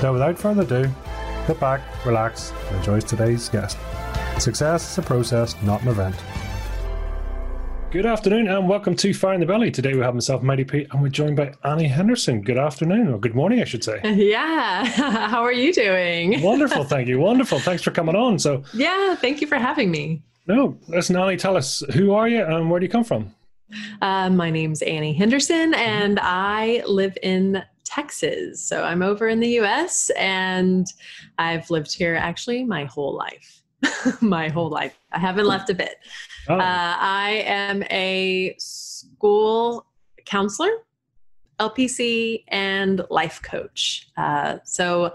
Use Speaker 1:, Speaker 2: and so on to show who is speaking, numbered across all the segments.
Speaker 1: So, without further ado, sit back, relax, and enjoy today's guest. Success is a process, not an event. Good afternoon and welcome to Fire in the Belly. Today we have myself, Mighty Pete, and we're joined by Annie Henderson. Good afternoon, or good morning, I should say.
Speaker 2: Yeah. How are you doing?
Speaker 1: Wonderful, thank you. Wonderful. Thanks for coming on. So,
Speaker 2: yeah, thank you for having me.
Speaker 1: No, listen, Annie, tell us who are you and where do you come from?
Speaker 2: Uh, my name's Annie Henderson, and I live in Texas. So I'm over in the US, and I've lived here actually my whole life. my whole life. I haven't left a bit. Oh. Uh, I am a school counselor, LPC, and life coach. Uh, so,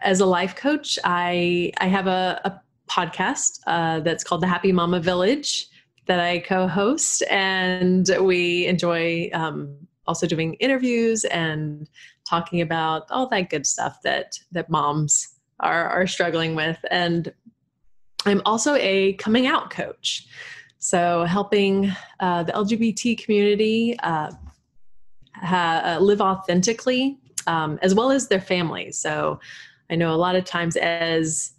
Speaker 2: as a life coach, I I have a, a podcast uh, that's called the Happy Mama Village that I co-host, and we enjoy um, also doing interviews and talking about all that good stuff that that moms are are struggling with. And I'm also a coming out coach. So, helping uh, the LGBT community uh, ha- uh, live authentically um, as well as their families. So, I know a lot of times as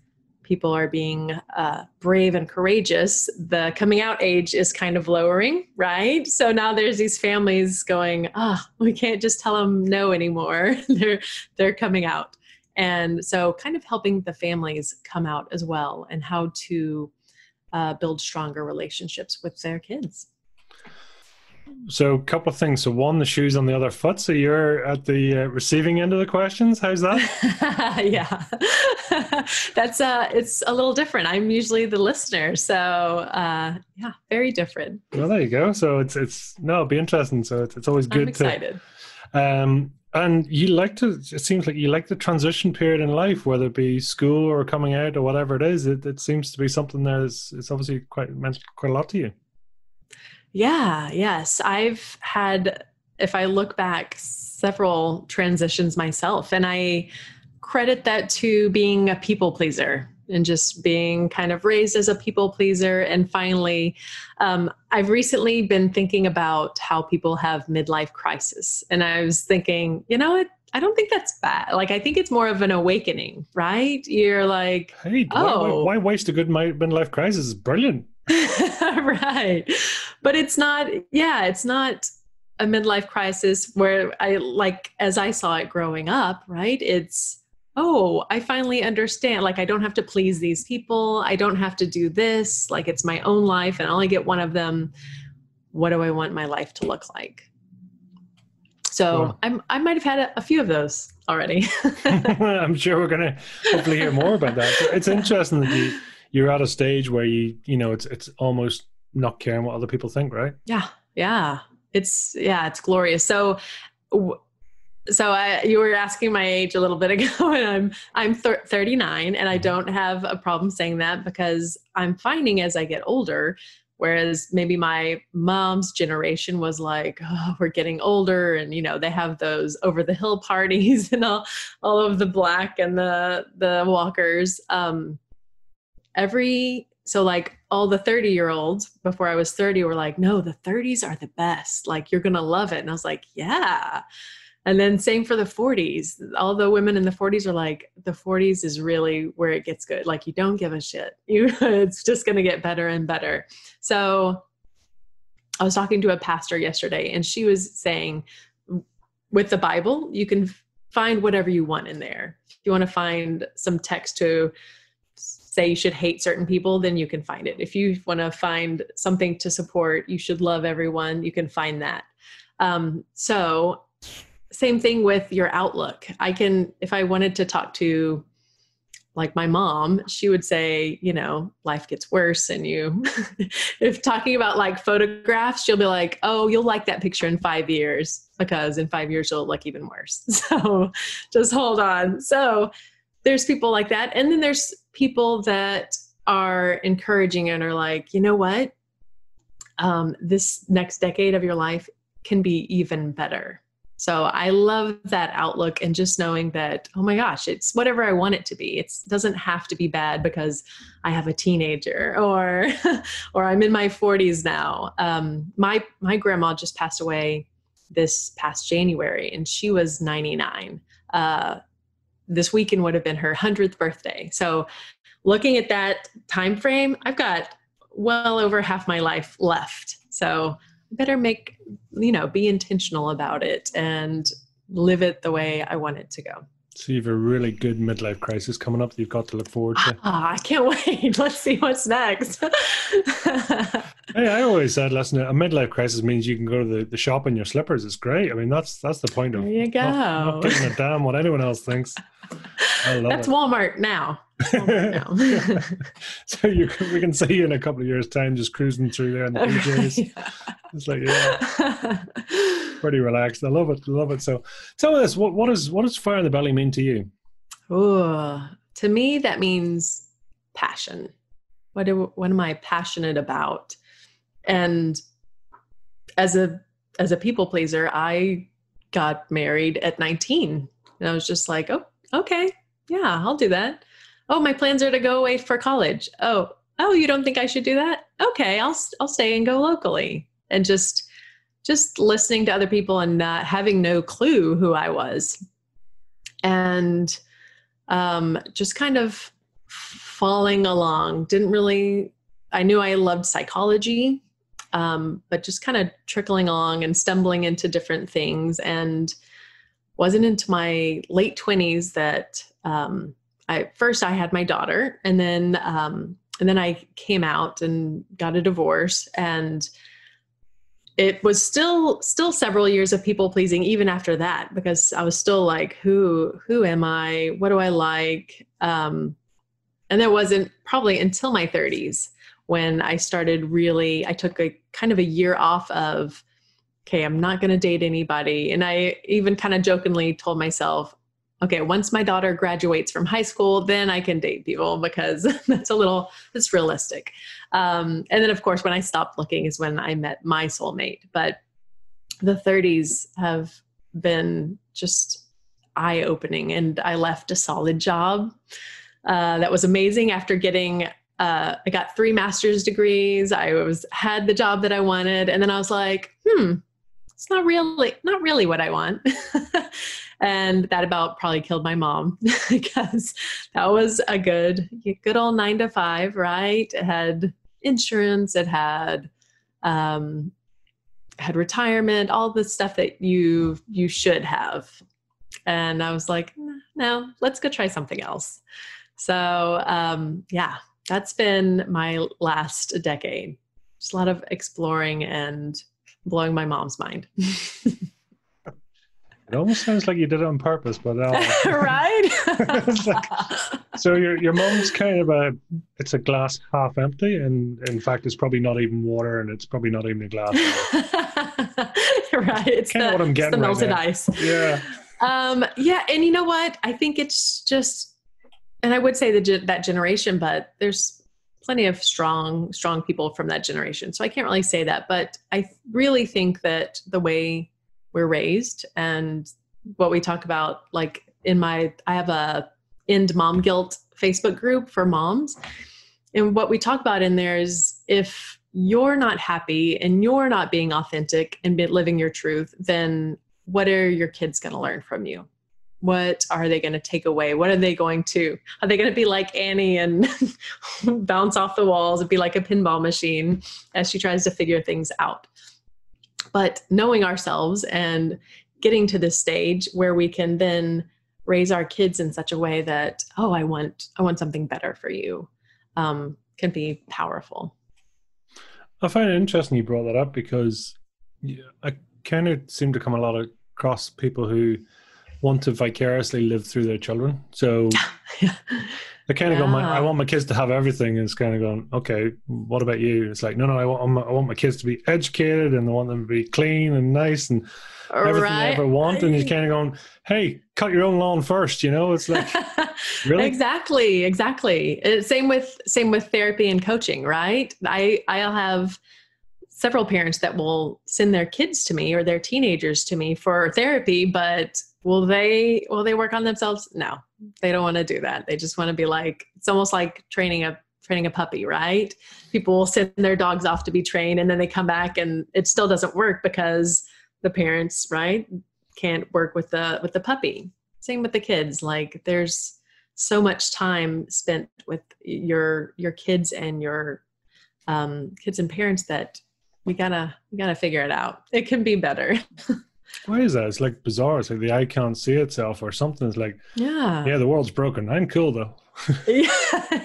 Speaker 2: people are being uh, brave and courageous, the coming out age is kind of lowering, right? So now there's these families going, "Ah, oh, we can't just tell them no anymore. they're they're coming out." And so, kind of helping the families come out as well and how to uh, build stronger relationships with their kids.
Speaker 1: So, a couple of things. So, one, the shoes on the other foot. So, you're at the uh, receiving end of the questions. How's that?
Speaker 2: yeah, that's uh, it's a little different. I'm usually the listener, so uh, yeah, very different.
Speaker 1: Well, there you go. So it's it's no, it'll be interesting. So it's it's always good. I'm
Speaker 2: excited.
Speaker 1: To, um, and you like to, it seems like you like the transition period in life, whether it be school or coming out or whatever it is. It, it seems to be something that is, it's obviously quite meant quite a lot to you.
Speaker 2: Yeah, yes. I've had, if I look back, several transitions myself, and I credit that to being a people pleaser and just being kind of raised as a people pleaser. And finally, um, I've recently been thinking about how people have midlife crisis. And I was thinking, you know what? I don't think that's bad. Like, I think it's more of an awakening, right? You're like,
Speaker 1: hey, oh, why, why, why waste a good midlife crisis? It's brilliant.
Speaker 2: right. But it's not, yeah, it's not a midlife crisis where I like, as I saw it growing up, right? It's, oh, I finally understand. Like, I don't have to please these people. I don't have to do this. Like, it's my own life and I only get one of them. What do I want my life to look like? So I'm, I might have had a, a few of those already.
Speaker 1: I'm sure we're going to hopefully hear more about that. it's interesting that you, you're at a stage where you, you know, it's, it's almost not caring what other people think, right?
Speaker 2: Yeah. Yeah. It's, yeah, it's glorious. So, so I, you were asking my age a little bit ago and i'm i'm 39 and i mm-hmm. don't have a problem saying that because i'm finding as i get older whereas maybe my mom's generation was like oh, we're getting older and you know they have those over the hill parties and all all of the black and the the walkers um every so like all the 30 year olds before i was 30 were like no the 30s are the best like you're gonna love it and i was like yeah and then same for the 40s. All the women in the 40s are like, the 40s is really where it gets good. Like you don't give a shit. You it's just gonna get better and better. So I was talking to a pastor yesterday and she was saying with the Bible, you can find whatever you want in there. If you want to find some text to say you should hate certain people, then you can find it. If you want to find something to support, you should love everyone, you can find that. Um, so same thing with your outlook. I can, if I wanted to talk to like my mom, she would say, you know, life gets worse. And you, if talking about like photographs, she'll be like, oh, you'll like that picture in five years because in five years you'll look even worse. So just hold on. So there's people like that. And then there's people that are encouraging and are like, you know what? Um, this next decade of your life can be even better. So I love that outlook and just knowing that, oh my gosh, it's whatever I want it to be. It doesn't have to be bad because I have a teenager or or I'm in my 40s now. Um, my my grandma just passed away this past January and she was 99. Uh, this weekend would have been her 100th birthday. So looking at that time frame, I've got well over half my life left. So I better make you know be intentional about it and live it the way i want it to go
Speaker 1: so you have a really good midlife crisis coming up that you've got to look forward to.
Speaker 2: Ah, I can't wait. Let's see what's next.
Speaker 1: hey, I always said, listen, a midlife crisis means you can go to the, the shop in your slippers. It's great. I mean, that's that's the point of
Speaker 2: there you go.
Speaker 1: Not, not giving a damn what anyone else thinks.
Speaker 2: That's
Speaker 1: it.
Speaker 2: Walmart now. Oh,
Speaker 1: now. so you we can see you in a couple of years' time just cruising through there in the PJs. yeah. It's like yeah, pretty relaxed. I love it. I love it. So tell us what what is what does fire in the belly mean to you?
Speaker 2: Oh, to me that means passion. What do, what am I passionate about? And as a as a people pleaser, I got married at 19. And I was just like, oh, okay, yeah, I'll do that. Oh, my plans are to go away for college. Oh, oh, you don't think I should do that? Okay, I'll I'll stay and go locally. And just just listening to other people and not having no clue who I was. And um, just kind of falling along. Didn't really I knew I loved psychology, um, but just kind of trickling along and stumbling into different things and wasn't into my late 20s that um, I first I had my daughter and then um, and then I came out and got a divorce and it was still still several years of people pleasing even after that because I was still like who who am I what do I like um, and there wasn't probably until my 30s when I started really I took a kind of a year off of okay, I'm not going to date anybody. And I even kind of jokingly told myself, okay, once my daughter graduates from high school, then I can date people because that's a little, it's realistic. Um, and then, of course, when I stopped looking is when I met my soulmate. But the 30s have been just eye opening. And I left a solid job uh, that was amazing after getting uh, I got three master's degrees. I was had the job that I wanted, and then I was like, "Hmm, it's not really not really what I want. and that about probably killed my mom because that was a good good old nine to five, right? It had insurance, it had um, had retirement, all the stuff that you you should have. And I was like, no, let's go try something else. So um, yeah, that's been my last decade. Just a lot of exploring and blowing my mom's mind.
Speaker 1: it almost sounds like you did it on purpose, but uh,
Speaker 2: right.
Speaker 1: like, so your your mom's kind of a it's a glass half empty, and in fact, it's probably not even water, and it's probably not even a glass.
Speaker 2: right. It's
Speaker 1: kind
Speaker 2: the,
Speaker 1: of what I'm getting.
Speaker 2: the
Speaker 1: right
Speaker 2: melted ice.
Speaker 1: Yeah.
Speaker 2: Um. Yeah, and you know what? I think it's just, and I would say that that generation, but there's plenty of strong strong people from that generation so i can't really say that but i really think that the way we're raised and what we talk about like in my i have a end mom guilt facebook group for moms. And what we talk about in there is if you're not happy and you're not being authentic and living your truth then what are your kids going to learn from you? What are they going to take away? What are they going to are they going to be like annie and bounce off the walls and be like a pinball machine as she tries to figure things out but knowing ourselves and getting to this stage where we can then raise our kids in such a way that oh i want i want something better for you um, can be powerful.
Speaker 1: I find it interesting you brought that up because i kind of seem to come a lot across people who want to vicariously live through their children. So I kind of yeah. go, my, I want my kids to have everything. And it's kind of going, okay, what about you? It's like, no, no, I want, I want my kids to be educated and I want them to be clean and nice and everything right. I ever want. And you're kind of going, hey, cut your own lawn first. You know, it's like,
Speaker 2: really? exactly, exactly. Uh, same with, same with therapy and coaching, right? I, I'll have, several parents that will send their kids to me or their teenagers to me for therapy but will they will they work on themselves no they don't want to do that they just want to be like it's almost like training a training a puppy right people will send their dogs off to be trained and then they come back and it still doesn't work because the parents right can't work with the with the puppy same with the kids like there's so much time spent with your your kids and your um, kids and parents that we gotta we gotta figure it out. It can be better.
Speaker 1: Why is that? It's like bizarre. It's like the eye can't see itself or something. It's like,
Speaker 2: yeah,
Speaker 1: yeah, the world's broken. I'm cool though.
Speaker 2: yeah,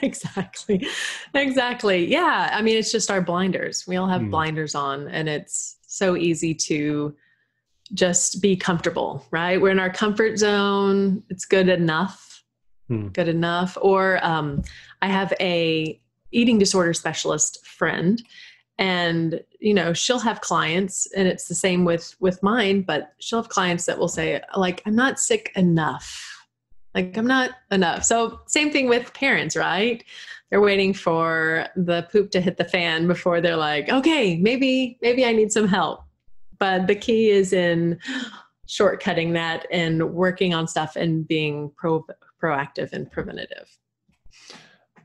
Speaker 2: exactly, exactly. Yeah, I mean, it's just our blinders. We all have mm. blinders on, and it's so easy to just be comfortable, right? We're in our comfort zone. It's good enough. Mm. Good enough. Or um, I have a eating disorder specialist friend and you know she'll have clients and it's the same with with mine but she'll have clients that will say like i'm not sick enough. Like i'm not enough. So same thing with parents right? They're waiting for the poop to hit the fan before they're like okay maybe maybe i need some help. But the key is in shortcutting that and working on stuff and being pro proactive and preventative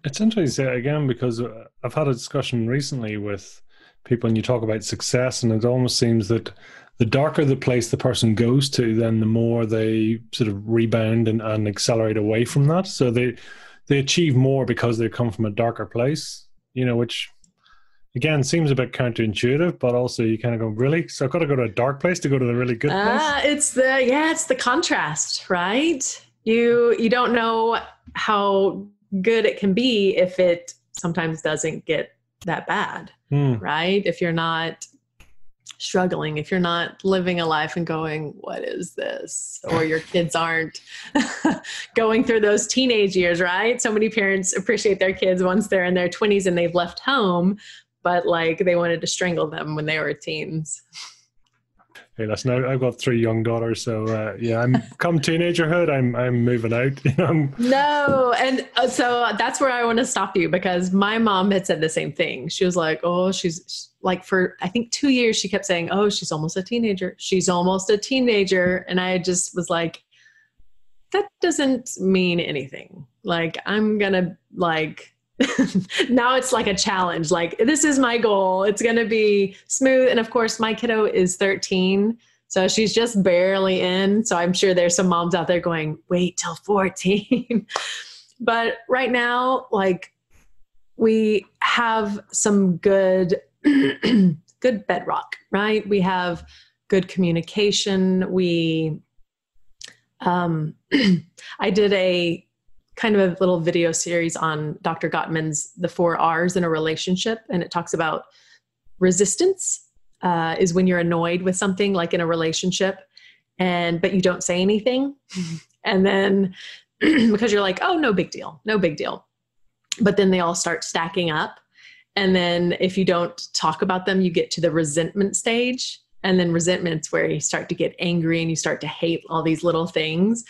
Speaker 1: it's interesting to say again because uh, I've had a discussion recently with people and you talk about success, and it almost seems that the darker the place the person goes to, then the more they sort of rebound and, and accelerate away from that. So they they achieve more because they come from a darker place, you know, which again seems a bit counterintuitive, but also you kind of go, really? So I've got to go to a dark place to go to the really good place? Uh,
Speaker 2: it's the yeah, it's the contrast, right? You you don't know how good it can be if it sometimes doesn't get that bad, mm. right? If you're not struggling, if you're not living a life and going, what is this? Or your kids aren't going through those teenage years, right? So many parents appreciate their kids once they're in their 20s and they've left home, but like they wanted to strangle them when they were teens.
Speaker 1: Hey, listen, I've got three young daughters, so uh, yeah, I'm come teenagerhood, I'm I'm moving out.
Speaker 2: no, and uh, so that's where I want to stop you because my mom had said the same thing. She was like, "Oh, she's like for I think two years, she kept saying, "Oh, she's almost a teenager. She's almost a teenager," and I just was like, "That doesn't mean anything. Like I'm gonna like." now it's like a challenge. Like, this is my goal. It's going to be smooth. And of course, my kiddo is 13. So she's just barely in. So I'm sure there's some moms out there going, wait till 14. but right now, like, we have some good, good bedrock, right? We have good communication. We, um, I did a kind of a little video series on Dr. Gottman's The Four R's in a Relationship, and it talks about resistance uh, is when you're annoyed with something, like in a relationship, and but you don't say anything, and then because you're like, oh, no big deal, no big deal, but then they all start stacking up, and then if you don't talk about them, you get to the resentment stage. And then resentment's where you start to get angry and you start to hate all these little things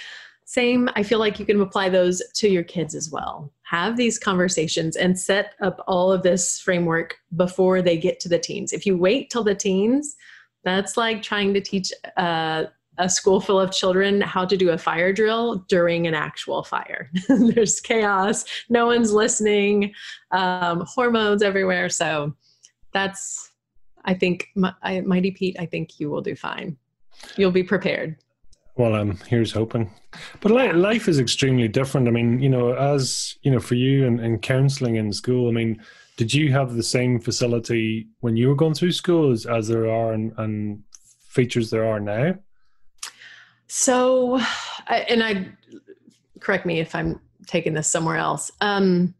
Speaker 2: same i feel like you can apply those to your kids as well. Have these conversations and set up all of this framework before they get to the teens. If you wait till the teens that's like trying to teach uh, a school full of children how to do a fire drill during an actual fire. There's chaos no one's listening um, hormones everywhere. So that's i think mighty pete i think you will do fine. You'll be prepared
Speaker 1: well, um, here's hoping. But life is extremely different. I mean, you know, as you know, for you and, and counselling in school, I mean, did you have the same facility when you were going through school as, as there are and, and features there are now?
Speaker 2: So, and I correct me if I'm taking this somewhere else. Um,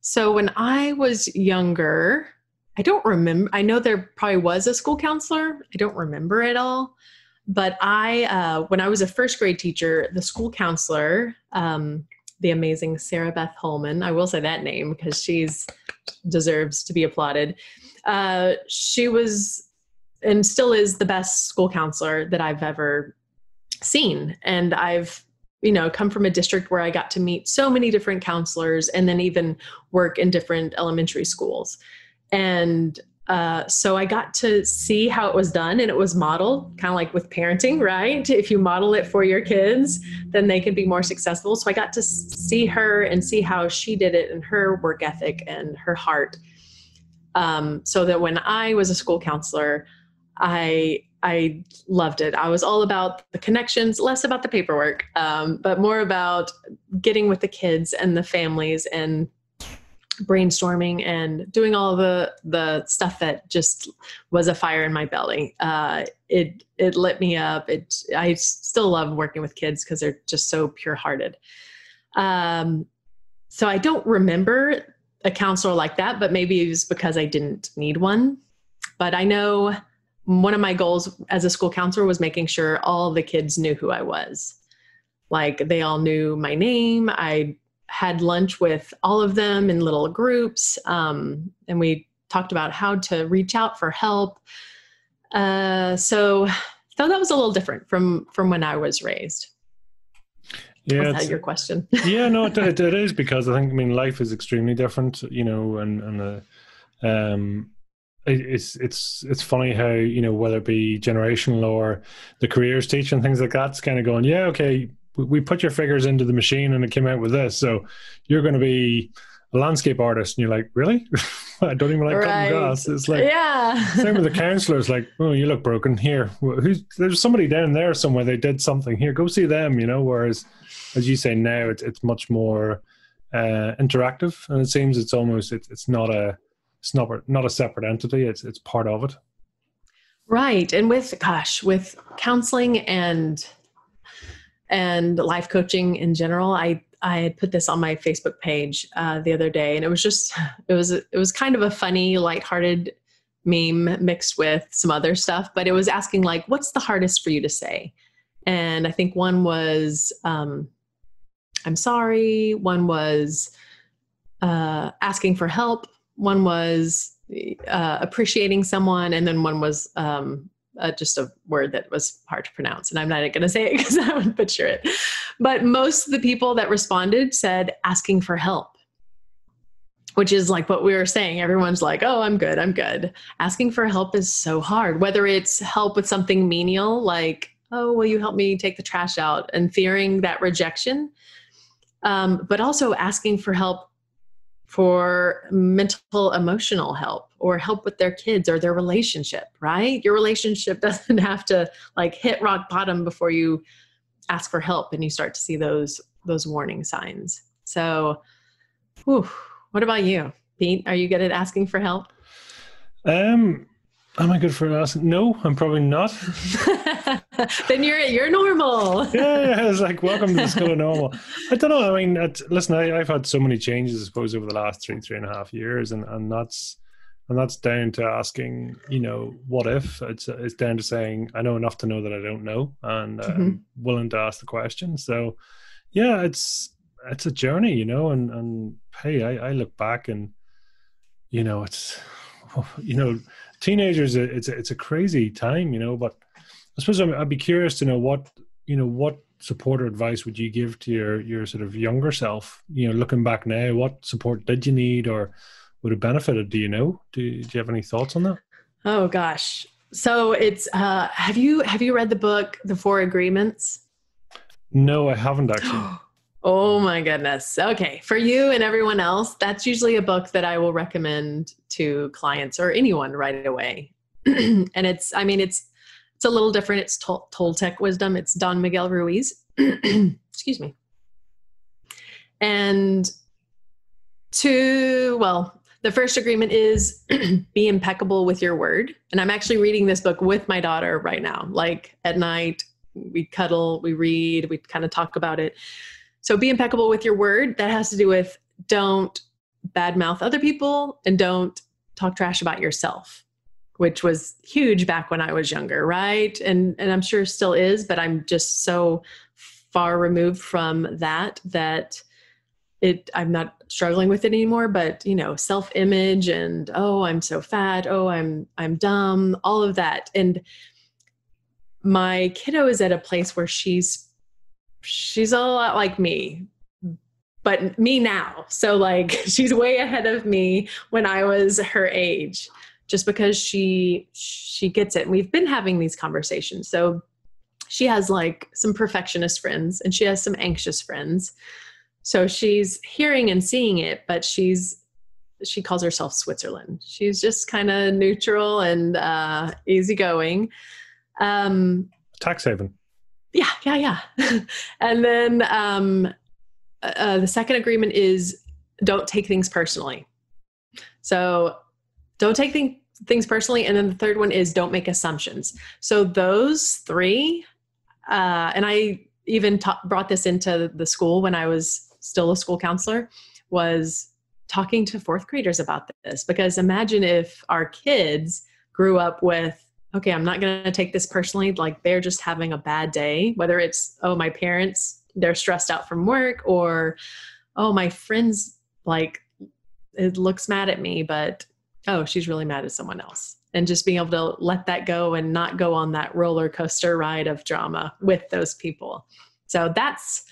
Speaker 2: so when I was younger, I don't remember. I know there probably was a school counselor. I don't remember it all. But I, uh, when I was a first grade teacher, the school counselor, um, the amazing Sarah Beth Holman, I will say that name because she's deserves to be applauded. Uh, she was and still is the best school counselor that I've ever seen, and I've you know come from a district where I got to meet so many different counselors, and then even work in different elementary schools, and uh, so I got to see how it was done and it was modeled kind of like with parenting, right? If you model it for your kids, then they can be more successful. So I got to see her and see how she did it and her work ethic and her heart. Um, so that when I was a school counselor, I I loved it. I was all about the connections, less about the paperwork, um, but more about getting with the kids and the families and brainstorming and doing all the the stuff that just was a fire in my belly. Uh, it it lit me up. It I still love working with kids because they're just so pure hearted. Um, so I don't remember a counselor like that, but maybe it was because I didn't need one. But I know one of my goals as a school counselor was making sure all the kids knew who I was. Like they all knew my name. I had lunch with all of them in little groups, um, and we talked about how to reach out for help. Uh, so, so that was a little different from from when I was raised. Yeah, was that your question?
Speaker 1: yeah, no, it, it, it is because I think I mean life is extremely different, you know, and and uh, um, it's it's it's funny how you know whether it be generational or the careers teach and things like that's kind of going, yeah, okay, we put your figures into the machine and it came out with this. So you're going to be a landscape artist. And you're like, really? I don't even like right. cutting grass. It's like,
Speaker 2: yeah.
Speaker 1: same with the counselors. Like, oh, you look broken. Here, who's there's somebody down there somewhere. They did something. Here, go see them. You know. Whereas, as you say now, it's it's much more uh, interactive, and it seems it's almost it's it's not a it's not not a separate entity. It's it's part of it.
Speaker 2: Right, and with gosh, with counseling and and life coaching in general. I I had put this on my Facebook page uh, the other day, and it was just it was it was kind of a funny, lighthearted meme mixed with some other stuff. But it was asking like, "What's the hardest for you to say?" And I think one was, um, "I'm sorry." One was uh, asking for help. One was uh, appreciating someone, and then one was um, uh, just a word that was hard to pronounce. And I'm not going to say it because I would butcher it. But most of the people that responded said asking for help, which is like what we were saying. Everyone's like, oh, I'm good, I'm good. Asking for help is so hard, whether it's help with something menial, like, oh, will you help me take the trash out, and fearing that rejection. Um, but also asking for help for mental emotional help or help with their kids or their relationship right? Your relationship doesn't have to like hit rock bottom before you ask for help and you start to see those those warning signs. So whew, what about you? Pete are you good at asking for help?
Speaker 1: Um Am I good for asking? No, I'm probably not.
Speaker 2: then you're you're normal.
Speaker 1: yeah, yeah, it's like welcome to the school of normal. I don't know. I mean, listen, I, have had so many changes, I suppose, over the last three three and a half years, and and that's and that's down to asking, you know, what if? It's it's down to saying I know enough to know that I don't know, and uh, mm-hmm. willing to ask the question. So, yeah, it's it's a journey, you know, and and hey, I, I look back and you know, it's you know teenagers, it's a, it's a crazy time, you know. But I suppose I'd be curious to know what you know what support or advice would you give to your your sort of younger self? You know, looking back now, what support did you need, or would have benefited? Do you know? Do, do you have any thoughts on that?
Speaker 2: Oh gosh, so it's uh, have you have you read the book The Four Agreements?
Speaker 1: No, I haven't actually.
Speaker 2: Oh my goodness. Okay. For you and everyone else, that's usually a book that I will recommend to clients or anyone right away. and it's, I mean, it's, it's a little different. It's Tol- Toltec wisdom. It's Don Miguel Ruiz. Excuse me. And to, well, the first agreement is be impeccable with your word. And I'm actually reading this book with my daughter right now. Like at night, we cuddle, we read, we kind of talk about it. So be impeccable with your word. That has to do with don't badmouth other people and don't talk trash about yourself. which was huge back when I was younger, right? And and I'm sure still is, but I'm just so far removed from that that it I'm not struggling with it anymore, but you know, self-image and oh, I'm so fat, oh, I'm I'm dumb, all of that. And my kiddo is at a place where she's she's a lot like me but me now. So like she's way ahead of me when i was her age just because she she gets it. And we've been having these conversations. So she has like some perfectionist friends and she has some anxious friends. So she's hearing and seeing it but she's she calls herself switzerland. She's just kind of neutral and uh easygoing. Um
Speaker 1: tax haven
Speaker 2: yeah yeah yeah. And then um uh, the second agreement is don't take things personally. So don't take th- things personally and then the third one is don't make assumptions. So those three uh, and i even ta- brought this into the school when i was still a school counselor was talking to fourth graders about this. Because imagine if our kids grew up with okay i'm not going to take this personally like they're just having a bad day whether it's oh my parents they're stressed out from work or oh my friends like it looks mad at me but oh, she's really mad at someone else. And just being able to let that go and not go on that roller coaster ride of drama with those people. So that's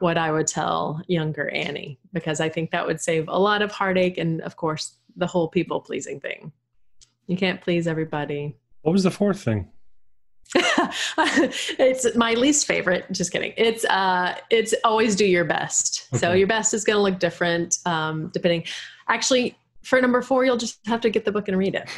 Speaker 2: what I would tell younger Annie, because I think that would save a lot of heartache and, of course, the whole people pleasing thing. You can't please everybody.
Speaker 1: What was the fourth thing?
Speaker 2: it's my least favorite. Just kidding. It's uh, it's always do your best. Okay. So your best is going to look different um, depending. Actually, for number four, you'll just have to get the book and read it.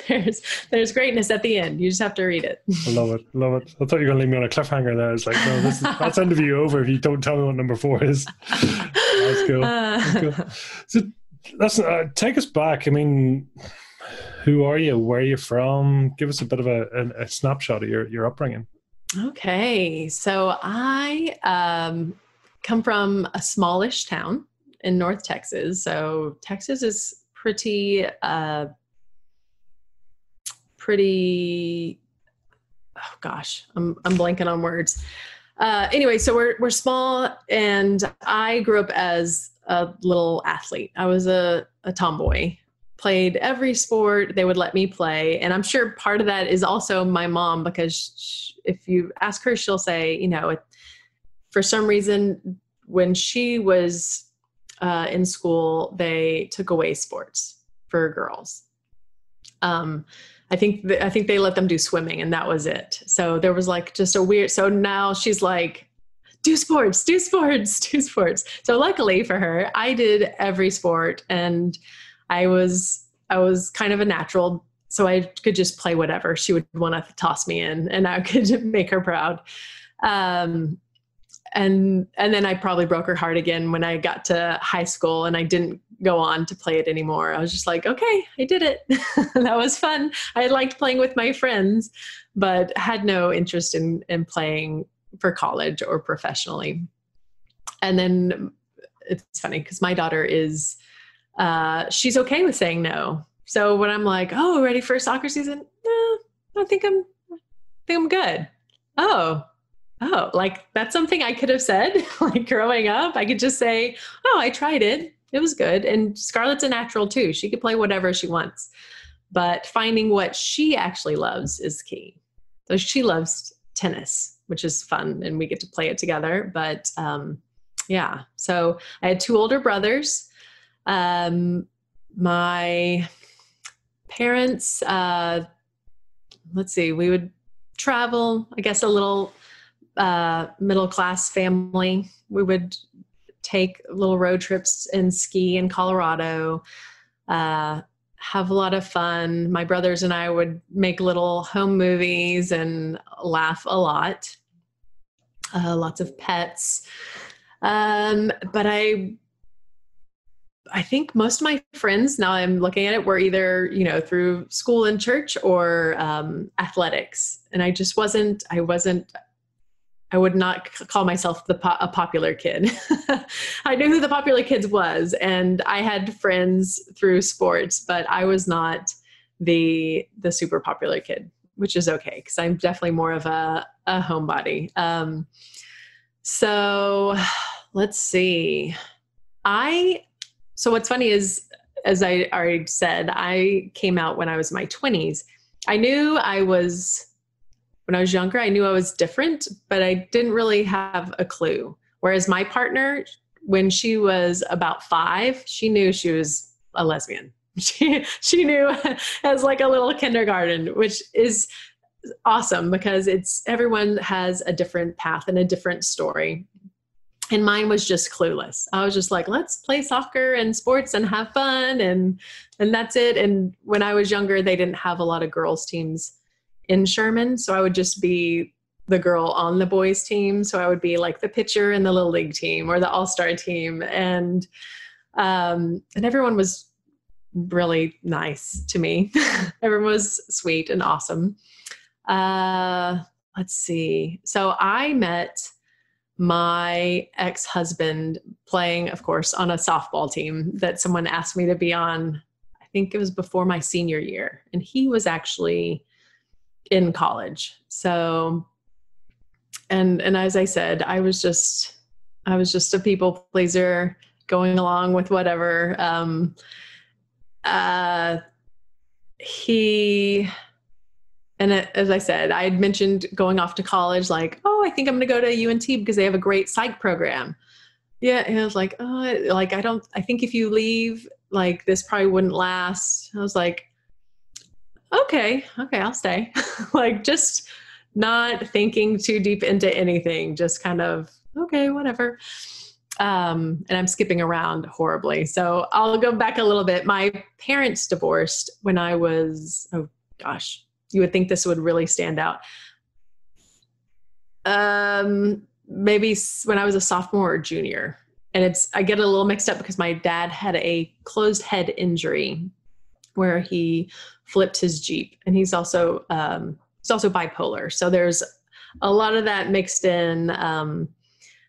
Speaker 2: there's there's greatness at the end. You just have to read it.
Speaker 1: I love it, love it. I thought you were gonna leave me on a cliffhanger there. It's like, no, this is, that's interview over if you don't tell me what number four is. that's cool. That's cool. So, listen, uh, take us back. I mean, who are you? Where are you from? Give us a bit of a, a, a snapshot of your your upbringing.
Speaker 2: Okay, so I um, come from a smallish town in North Texas. So Texas is pretty, uh, pretty. Oh gosh, I'm I'm blanking on words. Uh, anyway, so we're we're small, and I grew up as a little athlete. I was a, a tomboy. Played every sport they would let me play, and I'm sure part of that is also my mom because she, if you ask her, she'll say, you know, for some reason when she was uh, in school they took away sports for girls. Um, I think th- I think they let them do swimming, and that was it. So there was like just a weird. So now she's like, do sports, do sports, do sports. So luckily for her, I did every sport, and I was I was kind of a natural. So I could just play whatever she would want to toss me in, and I could make her proud. Um, and and then I probably broke her heart again when I got to high school and I didn't go on to play it anymore. I was just like, okay, I did it. that was fun. I liked playing with my friends, but had no interest in in playing for college or professionally. And then it's funny because my daughter is uh, she's okay with saying no. So when I'm like, oh, ready for soccer season? No, I think I'm I think I'm good. Oh, oh, like that's something I could have said like growing up. I could just say, oh, I tried it. It was good. And Scarlett's a natural too. She could play whatever she wants. But finding what she actually loves is key. So she loves tennis, which is fun, and we get to play it together. But um, yeah, so I had two older brothers. Um, my parents, uh, let's see, we would travel, I guess, a little uh, middle class family. We would take little road trips and ski in Colorado, uh, have a lot of fun. My brothers and I would make little home movies and laugh a lot. Uh, lots of pets. Um, but I I think most of my friends now I'm looking at it were either you know through school and church or um, athletics, and I just wasn't I wasn't I would not call myself the po- a popular kid. I knew who the popular kids was, and I had friends through sports, but I was not the the super popular kid, which is okay because I'm definitely more of a a homebody. Um, so let's see. I so what's funny is as I already said, I came out when I was in my 20s. I knew I was when I was younger, I knew I was different, but I didn't really have a clue. Whereas my partner, when she was about five, she knew she was a lesbian. She she knew as like a little kindergarten, which is awesome because it's everyone has a different path and a different story. And mine was just clueless. I was just like, let's play soccer and sports and have fun and and that's it. And when I was younger, they didn't have a lot of girls teams in Sherman, so I would just be the girl on the boys team. So I would be like the pitcher in the little league team or the all star team, and um, and everyone was really nice to me. everyone was sweet and awesome. Uh, let's see. So I met my ex husband playing, of course, on a softball team that someone asked me to be on. I think it was before my senior year, and he was actually in college. So and and as I said, I was just I was just a people pleaser going along with whatever. Um uh he and as I said, I had mentioned going off to college, like, oh, I think I'm going to go to UNT because they have a great psych program. Yeah, and I was like, oh, like I don't. I think if you leave, like this probably wouldn't last. I was like, okay, okay, I'll stay. like just not thinking too deep into anything, just kind of, okay, whatever. Um, and I'm skipping around horribly. So I'll go back a little bit. My parents divorced when I was, oh gosh, you would think this would really stand out. Um, maybe when I was a sophomore or junior. And it's, I get a little mixed up because my dad had a closed head injury where he flipped his Jeep, and he's also um, he's also bipolar. So there's a lot of that mixed in, um,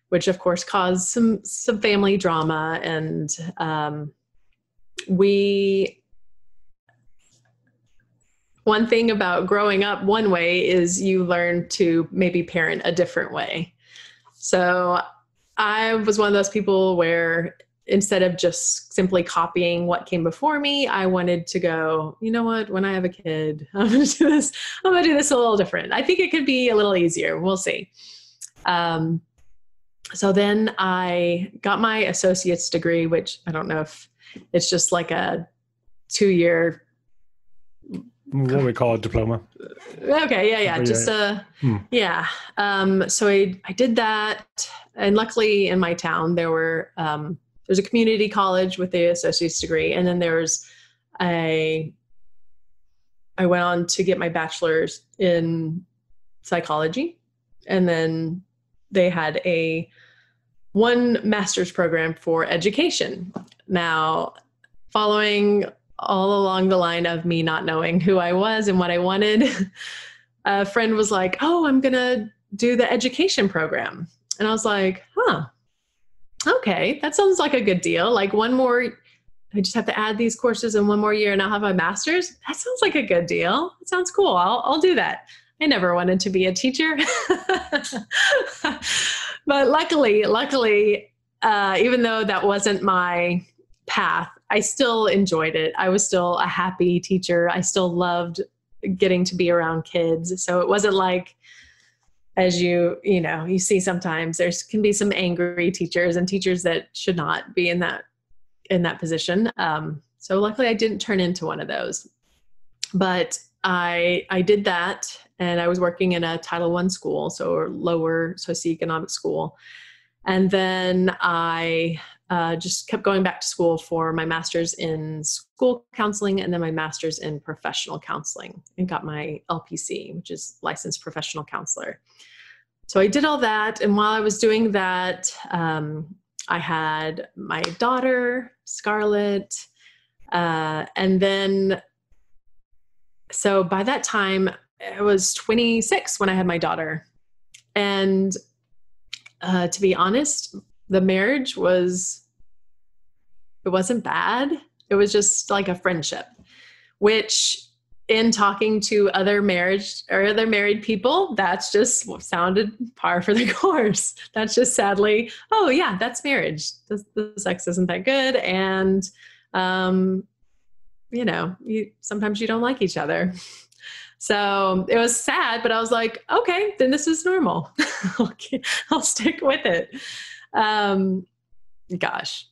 Speaker 2: which of course caused some some family drama, and um, we. One thing about growing up one way is you learn to maybe parent a different way. So I was one of those people where instead of just simply copying what came before me, I wanted to go, you know what, when I have a kid, I'm gonna do this, I'm gonna do this a little different. I think it could be a little easier. We'll see. Um, so then I got my associate's degree, which I don't know if it's just like a two year
Speaker 1: what we call a diploma.
Speaker 2: Okay, yeah, yeah, just a hmm. yeah. Um, so I I did that, and luckily in my town there were um, there's a community college with the associate's degree, and then there's a I went on to get my bachelor's in psychology, and then they had a one master's program for education. Now, following all along the line of me not knowing who I was and what I wanted, a friend was like, "Oh, I'm gonna do the education program," and I was like, "Huh." okay, that sounds like a good deal. Like one more, I just have to add these courses in one more year and I'll have my master's. That sounds like a good deal. That sounds cool. I'll, I'll do that. I never wanted to be a teacher. but luckily, luckily, uh, even though that wasn't my path, I still enjoyed it. I was still a happy teacher. I still loved getting to be around kids. So it wasn't like, as you you know you see sometimes there's can be some angry teachers and teachers that should not be in that in that position um, so luckily i didn't turn into one of those but i i did that and i was working in a title one school so lower socioeconomic school and then i uh, just kept going back to school for my master's in school counseling and then my master's in professional counseling and got my LPC, which is licensed professional counselor. So I did all that. And while I was doing that, um, I had my daughter, Scarlett. Uh, and then, so by that time, I was 26 when I had my daughter. And uh, to be honest, the marriage was it wasn't bad. It was just like a friendship, which in talking to other marriage or other married people, that's just sounded par for the course. That's just sadly, oh yeah, that's marriage. The, the sex isn't that good, and um, you know, you sometimes you don't like each other. So it was sad, but I was like, okay, then this is normal. okay, I'll stick with it. Um, gosh,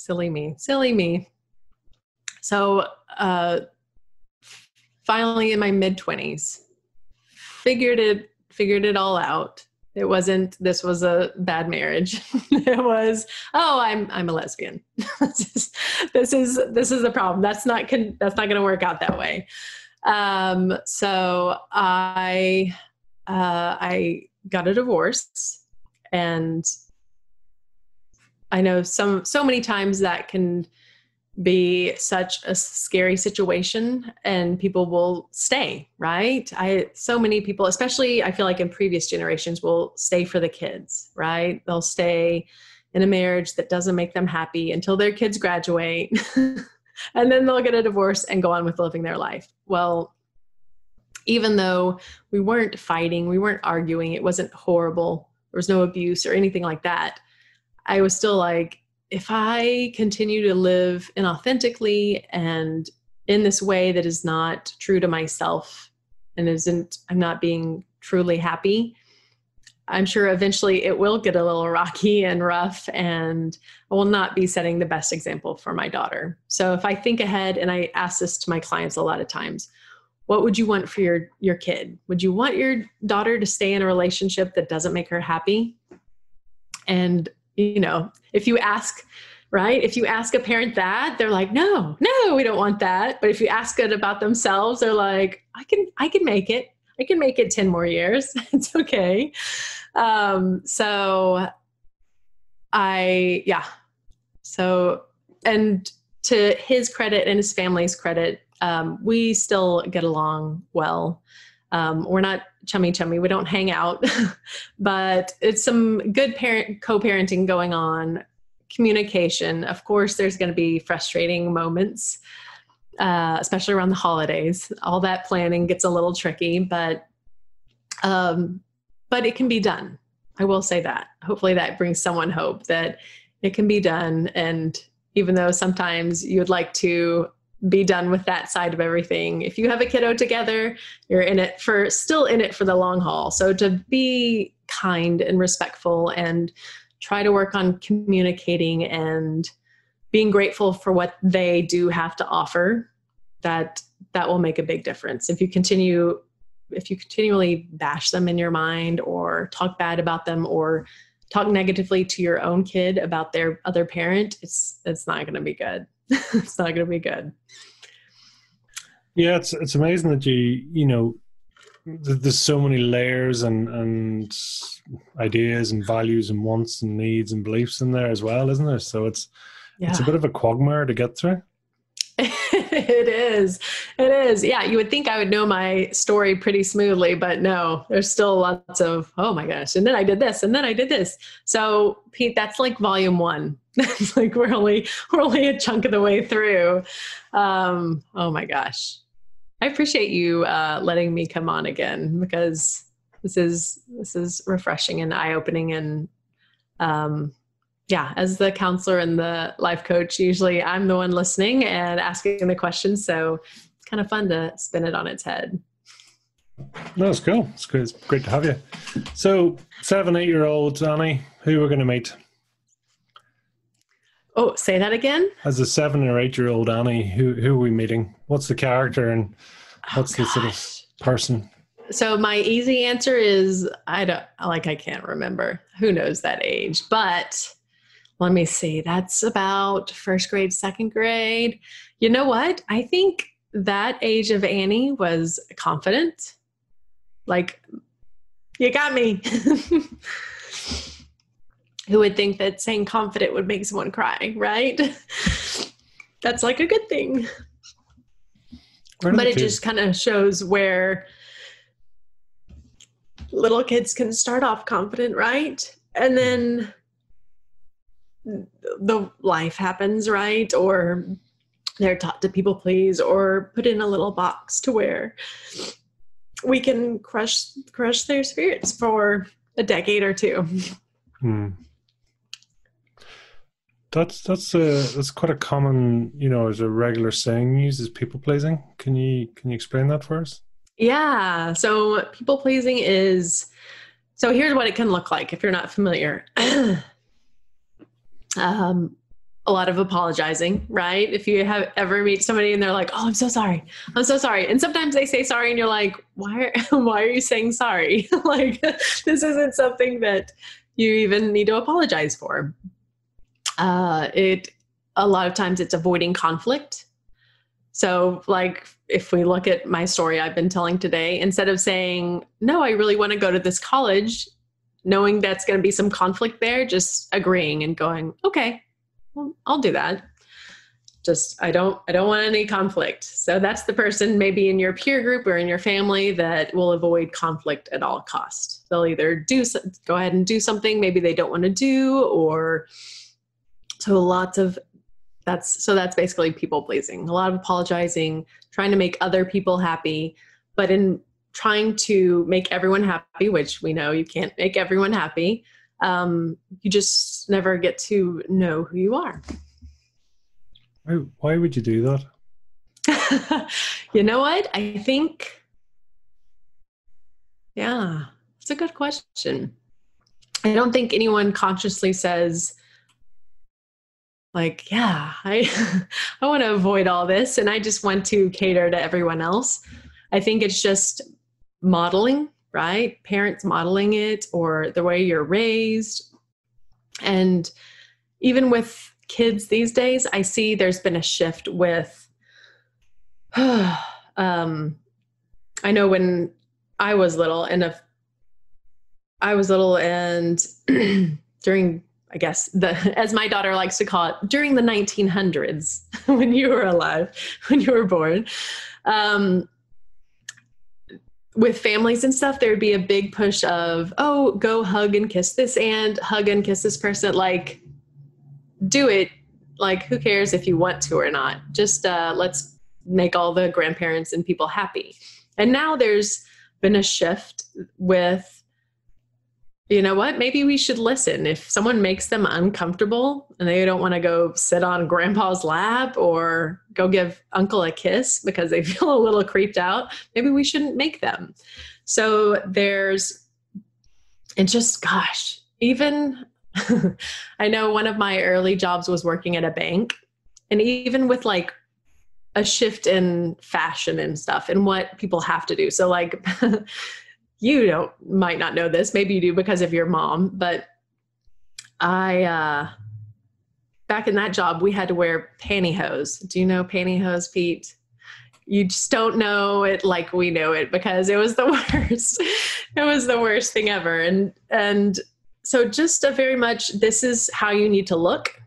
Speaker 2: silly me, silly me. So uh, finally in my mid 20s figured it figured it all out. It wasn't this was a bad marriage. It was oh i'm i'm a lesbian. This is this is this is the problem. That's not con- that's not going to work out that way. Um so i uh i got a divorce and i know some so many times that can be such a scary situation and people will stay right? I so many people especially i feel like in previous generations will stay for the kids right? They'll stay in a marriage that doesn't make them happy until their kids graduate and then they'll get a divorce and go on with living their life. Well even though we weren't fighting we weren't arguing it wasn't horrible there was no abuse or anything like that i was still like if I continue to live inauthentically and in this way that is not true to myself and isn't, I'm not being truly happy, I'm sure eventually it will get a little rocky and rough, and I will not be setting the best example for my daughter. So if I think ahead, and I ask this to my clients a lot of times, what would you want for your your kid? Would you want your daughter to stay in a relationship that doesn't make her happy? And you know, if you ask, right? If you ask a parent that, they're like, no, no, we don't want that. But if you ask it about themselves, they're like, I can, I can make it. I can make it 10 more years. it's okay. Um, so I, yeah. So, and to his credit and his family's credit, um, we still get along well. Um, we're not chummy chummy. We don't hang out, but it's some good parent co-parenting going on. Communication. Of course, there's going to be frustrating moments, uh, especially around the holidays. All that planning gets a little tricky, but um, but it can be done. I will say that. Hopefully, that brings someone hope that it can be done. And even though sometimes you'd like to be done with that side of everything. If you have a kiddo together, you're in it for still in it for the long haul. So to be kind and respectful and try to work on communicating and being grateful for what they do have to offer that that will make a big difference if you continue if you continually bash them in your mind or talk bad about them or talk negatively to your own kid about their other parent it's it's not going to be good it's not going to be good.
Speaker 1: Yeah, it's it's amazing that you you know there's so many layers and and ideas and values and wants and needs and beliefs in there as well, isn't there? So it's yeah. it's a bit of a quagmire to get through.
Speaker 2: it is. It is. Yeah, you would think I would know my story pretty smoothly, but no, there's still lots of, oh my gosh, and then I did this, and then I did this. So, Pete, that's like volume one. It's like we're only we're only a chunk of the way through. Um, oh my gosh. I appreciate you uh, letting me come on again because this is this is refreshing and eye-opening and um, yeah, as the counselor and the life coach, usually I'm the one listening and asking the questions. So it's kind of fun to spin it on its head.
Speaker 1: No, it's cool. It's great. It's great to have you. So, seven, eight year old Annie, who we're going to meet?
Speaker 2: Oh, say that again.
Speaker 1: As a seven or eight year old Annie, who who are we meeting? What's the character and oh, what's oh, the sort of person?
Speaker 2: So my easy answer is I don't like I can't remember. Who knows that age? But let me see, that's about first grade, second grade. You know what? I think that age of Annie was confident. Like, you got me. Who would think that saying confident would make someone cry, right? that's like a good thing. But it just kind of shows where little kids can start off confident, right? And then the life happens, right? Or they're taught to people please or put in a little box to where we can crush crush their spirits for a decade or two.
Speaker 1: Hmm. That's that's a that's quite a common, you know, as a regular saying used as people pleasing. Can you can you explain that for us?
Speaker 2: Yeah. So people pleasing is so here's what it can look like if you're not familiar. um, a lot of apologizing, right? If you have ever meet somebody and they're like, "Oh, I'm so sorry. I'm so sorry." And sometimes they say sorry and you're like, "Why are, why are you saying sorry? like this isn't something that you even need to apologize for." Uh, it a lot of times it's avoiding conflict. So, like if we look at my story I've been telling today, instead of saying, "No, I really want to go to this college," knowing that's going to be some conflict there, just agreeing and going, "Okay, well, I'll do that. Just I don't I don't want any conflict. So that's the person maybe in your peer group or in your family that will avoid conflict at all cost. They'll either do go ahead and do something maybe they don't want to do or so lots of that's so that's basically people pleasing. A lot of apologizing, trying to make other people happy, but in trying to make everyone happy, which we know you can't make everyone happy, um, you just never get to know who you are.
Speaker 1: Why, why would you do
Speaker 2: that? you know what? I think, yeah, it's a good question. I don't think anyone consciously says, like, yeah, I, I want to avoid all this and I just want to cater to everyone else. I think it's just modeling right? Parents modeling it or the way you're raised. And even with kids these days, I see there's been a shift with. um, I know when I was little, and if I was little, and during I guess the as my daughter likes to call it during the 1900s when you were alive when you were born um, with families and stuff, there'd be a big push of, oh, go hug and kiss this and hug and kiss this person. Like, do it. Like, who cares if you want to or not? Just uh, let's make all the grandparents and people happy. And now there's been a shift with you know what? Maybe we should listen. If someone makes them uncomfortable and they don't want to go sit on grandpa's lap or go give uncle a kiss because they feel a little creeped out, maybe we shouldn't make them. So there's, and just gosh, even I know one of my early jobs was working at a bank. And even with like a shift in fashion and stuff and what people have to do. So, like, you don't might not know this maybe you do because of your mom but i uh back in that job we had to wear pantyhose. Do you know pantyhose pete? You just don't know it like we know it because it was the worst. It was the worst thing ever. And and so just a very much this is how you need to look.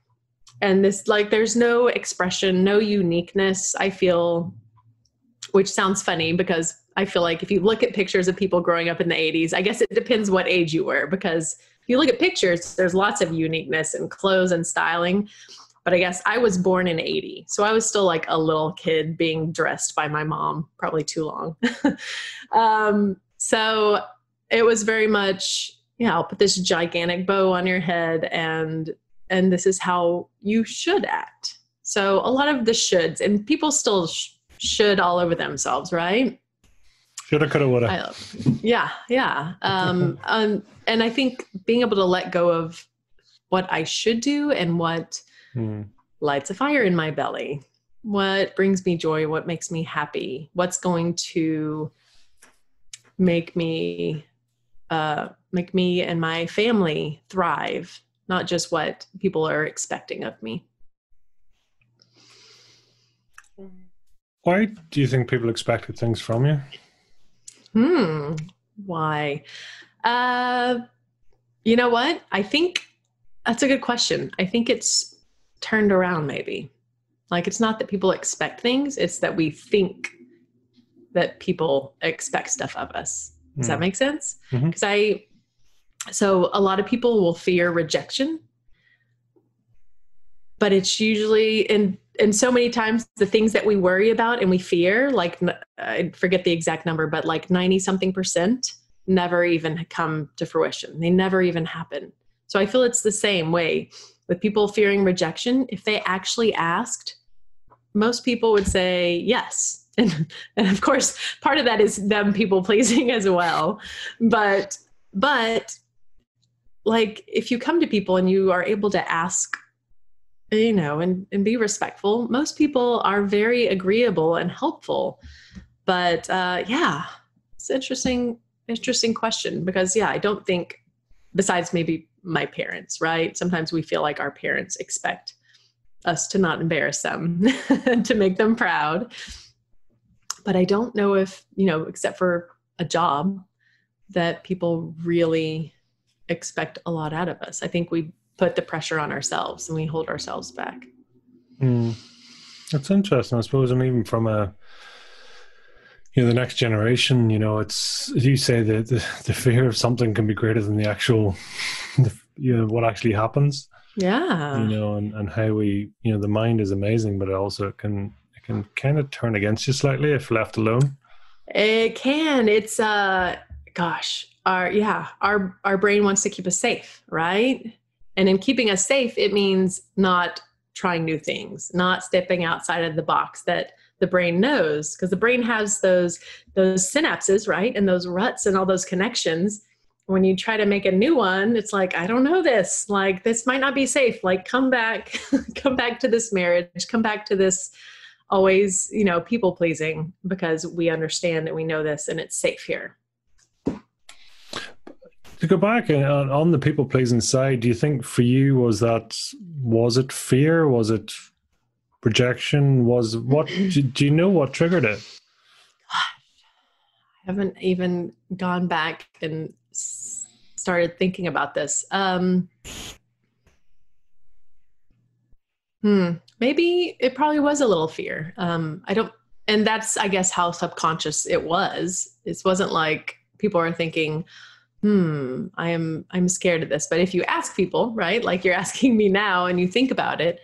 Speaker 2: And this like there's no expression no uniqueness i feel which sounds funny because I feel like if you look at pictures of people growing up in the 80s, I guess it depends what age you were because if you look at pictures, there's lots of uniqueness in clothes and styling. But I guess I was born in 80. So I was still like a little kid being dressed by my mom, probably too long. um, so it was very much, yeah, I'll put this gigantic bow on your head and and this is how you should act. So a lot of the shoulds and people still sh- should all over themselves, right?
Speaker 1: Shoulda, coulda, woulda.
Speaker 2: Yeah, yeah. Um, um, and I think being able to let go of what I should do and what mm. lights a fire in my belly, what brings me joy, what makes me happy, what's going to make me uh, make me and my family thrive, not just what people are expecting of me.
Speaker 1: Why do you think people expected things from you?
Speaker 2: Hmm. Why? Uh, you know what? I think that's a good question. I think it's turned around, maybe. Like, it's not that people expect things, it's that we think that people expect stuff of us. Does mm. that hmm. make sense? Because mm-hmm. I, so a lot of people will fear rejection. But it's usually in and so many times the things that we worry about and we fear like i forget the exact number but like 90 something percent never even come to fruition. They never even happen. So i feel it's the same way with people fearing rejection. If they actually asked most people would say yes. And, and of course part of that is them people pleasing as well. But but like if you come to people and you are able to ask you know, and, and be respectful. Most people are very agreeable and helpful. But uh, yeah, it's interesting, interesting question because yeah, I don't think besides maybe my parents, right? Sometimes we feel like our parents expect us to not embarrass them, to make them proud. But I don't know if, you know, except for a job, that people really expect a lot out of us. I think we put the pressure on ourselves and we hold ourselves back.
Speaker 1: Mm. That's interesting, I suppose. And even from a, you know, the next generation, you know, it's, as you say, the, the, the fear of something can be greater than the actual, the, you know, what actually happens.
Speaker 2: Yeah.
Speaker 1: You know, and, and how we, you know, the mind is amazing, but it also can, it can kind of turn against you slightly if left alone.
Speaker 2: It can. It's, uh, gosh, our, yeah, our, our brain wants to keep us safe, right? And in keeping us safe, it means not trying new things, not stepping outside of the box that the brain knows because the brain has those those synapses, right? And those ruts and all those connections. When you try to make a new one, it's like, I don't know this. Like this might not be safe. Like come back, come back to this marriage, come back to this always, you know, people pleasing because we understand that we know this and it's safe here
Speaker 1: to go back on, the people pleasing side, do you think for you was that was it fear? Was it rejection? Was what? do, do you know what triggered it?
Speaker 2: I haven't even gone back and started thinking about this. Um, hmm, maybe it probably was a little fear. Um, I don't, and that's I guess how subconscious it was. It wasn't like people are thinking, hmm i'm i'm scared of this but if you ask people right like you're asking me now and you think about it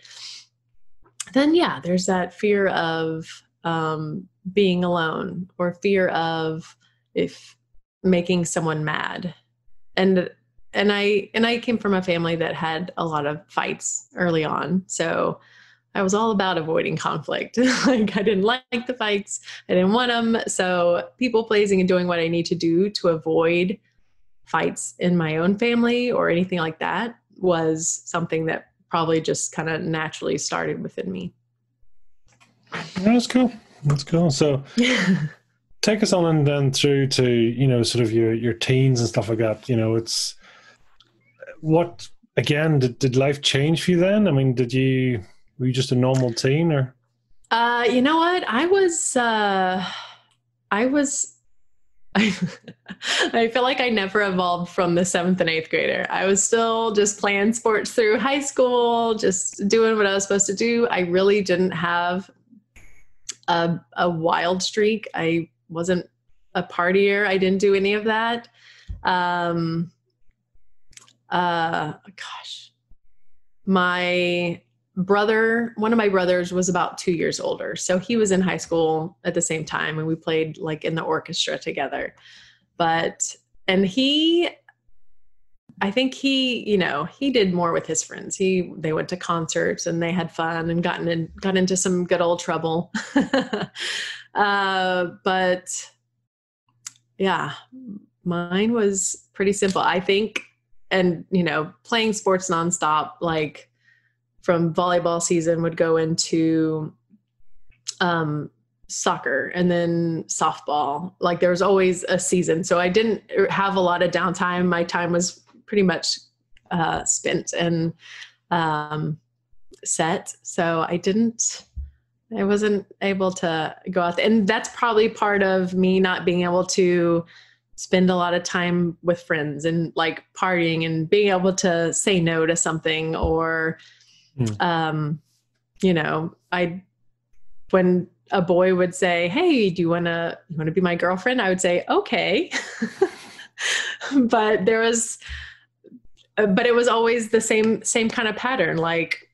Speaker 2: then yeah there's that fear of um, being alone or fear of if making someone mad. And and i and i came from a family that had a lot of fights early on so i was all about avoiding conflict. Like i didn't like the fights i didn't want them so people pleasing and doing what i need to do to avoid fights in my own family or anything like that was something that probably just kind of naturally started within me.
Speaker 1: That's cool. That's cool. So take us on and then through to, you know, sort of your, your teens and stuff like that. You know, it's what, again, did, did life change for you then? I mean, did you, were you just a normal teen or?
Speaker 2: Uh, you know what? I was, uh, I was I, feel like I never evolved from the seventh and eighth grader. I was still just playing sports through high school, just doing what I was supposed to do. I really didn't have a, a wild streak. I wasn't a partier. I didn't do any of that. Um, uh, gosh, my brother, one of my brothers was about two years older. So he was in high school at the same time and we played like in the orchestra together. But, and he, I think he, you know, he did more with his friends. He, they went to concerts and they had fun and gotten in, got into some good old trouble. uh, but yeah, mine was pretty simple. I think, and you know, playing sports nonstop, like, from volleyball season would go into um, soccer and then softball. Like there was always a season. So I didn't have a lot of downtime. My time was pretty much uh, spent and um, set. So I didn't, I wasn't able to go out there. And that's probably part of me not being able to spend a lot of time with friends and like partying and being able to say no to something or Mm. Um, you know, I when a boy would say, "Hey, do you want to you want to be my girlfriend?" I would say, "Okay." but there was uh, but it was always the same same kind of pattern like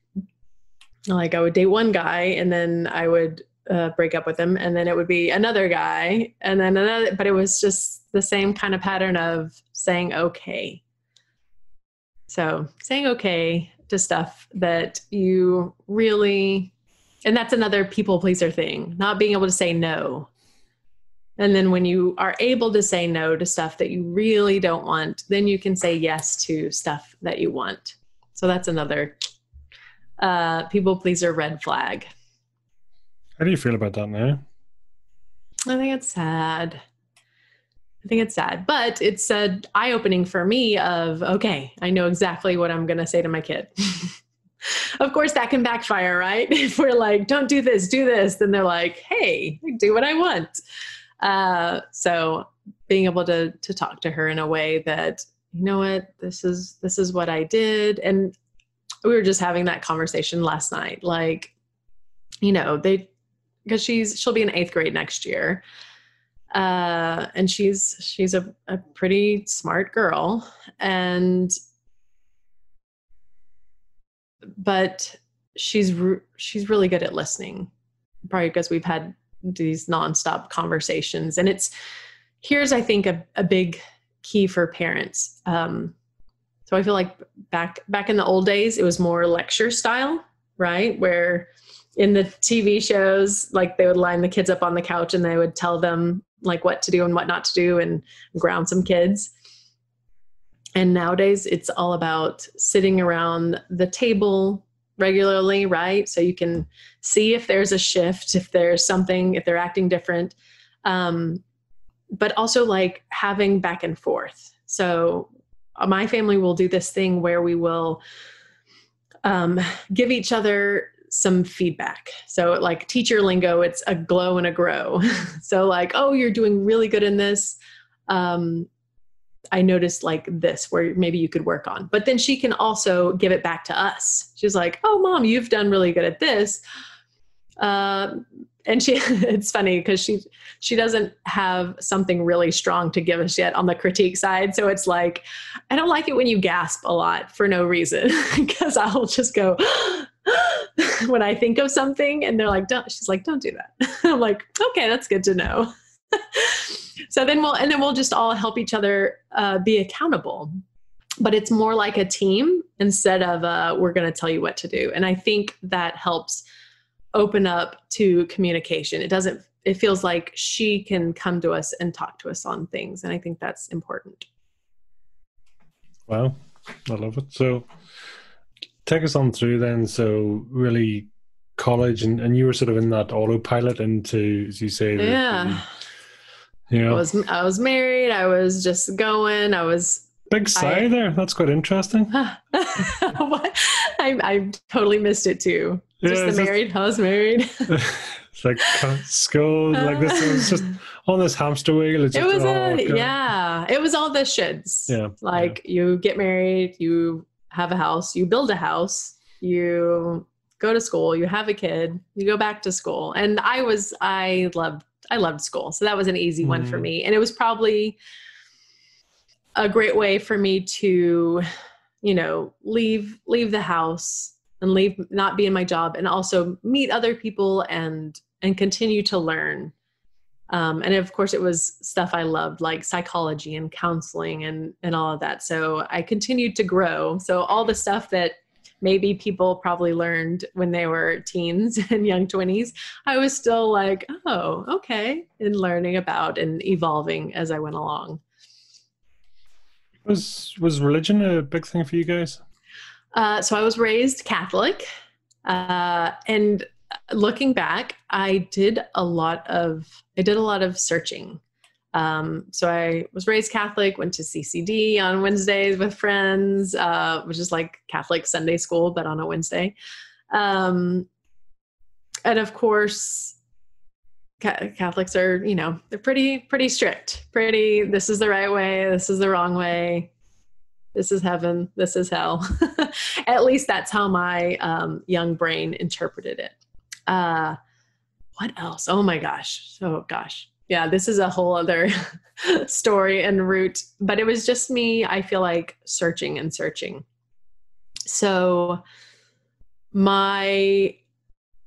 Speaker 2: like I would date one guy and then I would uh, break up with him, and then it would be another guy, and then another. But it was just the same kind of pattern of saying okay. So saying okay to stuff that you really, and that's another people pleaser thing, not being able to say no. And then when you are able to say no to stuff that you really don't want, then you can say yes to stuff that you want. So that's another uh, people pleaser red flag.
Speaker 1: How do you feel about that now?
Speaker 2: I think it's sad. I think it's sad, but it's uh, eye opening for me. Of okay, I know exactly what I'm going to say to my kid. of course, that can backfire, right? If we're like, "Don't do this, do this," then they're like, "Hey, do what I want." Uh, so being able to to talk to her in a way that you know what this is this is what I did, and we were just having that conversation last night. Like, you know, they because she's she'll be in eighth grade next year uh, and she's she's a, a pretty smart girl and but she's re- she's really good at listening probably because we've had these nonstop conversations. And it's here's i think a, a big key for parents. Um, so i feel like back back in the old days it was more lecture style right? Where in the TV shows, like they would line the kids up on the couch and they would tell them like what to do and what not to do and ground some kids. And nowadays it's all about sitting around the table regularly, right? So you can see if there's a shift, if there's something, if they're acting different. Um, but also like having back and forth. So my family will do this thing where we will um, give each other some feedback. So, like teacher lingo, it's a glow and a grow. so, like, oh, you're doing really good in this. Um, I noticed like this where maybe you could work on. But then she can also give it back to us. She's like, oh, mom, you've done really good at this. Uh, and she, it's funny because she she doesn't have something really strong to give us yet on the critique side. So it's like, I don't like it when you gasp a lot for no reason because I'll just go. when I think of something and they're like, don't, she's like, don't do that. I'm like, okay, that's good to know. so then we'll, and then we'll just all help each other uh, be accountable. But it's more like a team instead of uh, we're going to tell you what to do. And I think that helps open up to communication. It doesn't, it feels like she can come to us and talk to us on things. And I think that's important.
Speaker 1: Wow. I love it. So, take us on through then. So really college and, and you were sort of in that autopilot into as you say
Speaker 2: yeah.
Speaker 1: the, you know.
Speaker 2: I was I was married. I was just going. I was
Speaker 1: big sigh I, there. That's quite interesting.
Speaker 2: I, I totally missed it too. Just yeah, the married just, I was married.
Speaker 1: It's like school like this it was just on this hamster wheel.
Speaker 2: It was oh, a, yeah. It was all the shoulds.
Speaker 1: Yeah
Speaker 2: like
Speaker 1: yeah.
Speaker 2: you get married you have a house, you build a house, you go to school, you have a kid, you go back to school. And I was I loved I loved school. So that was an easy mm. one for mm. me. And it was probably a great way for me to, you know, leave leave the house and leave not be in my job and also meet other people and and continue to learn um, and of course it was stuff i loved like psychology and counseling and and all of that. So i continued to grow. So all the stuff that maybe people probably learned when they were teens and young 20s i was still like oh okay and learning about and evolving as i went along.
Speaker 1: Was was religion a big thing for you guys?
Speaker 2: Uh, so i was raised catholic uh, and looking back, I did a lot of I did a lot of searching. Um, so I was raised Catholic, went to CCD on Wednesdays with friends, uh, which is like Catholic Sunday school, but on a Wednesday. Um, and of course, Catholics are, you know, they're pretty, pretty strict. Pretty, this is the right way, this is the wrong way, this is heaven, this is hell. At least that's how my um, young brain interpreted it uh what else oh my gosh oh gosh yeah this is a whole other story and route but it was just me i feel like searching and searching so my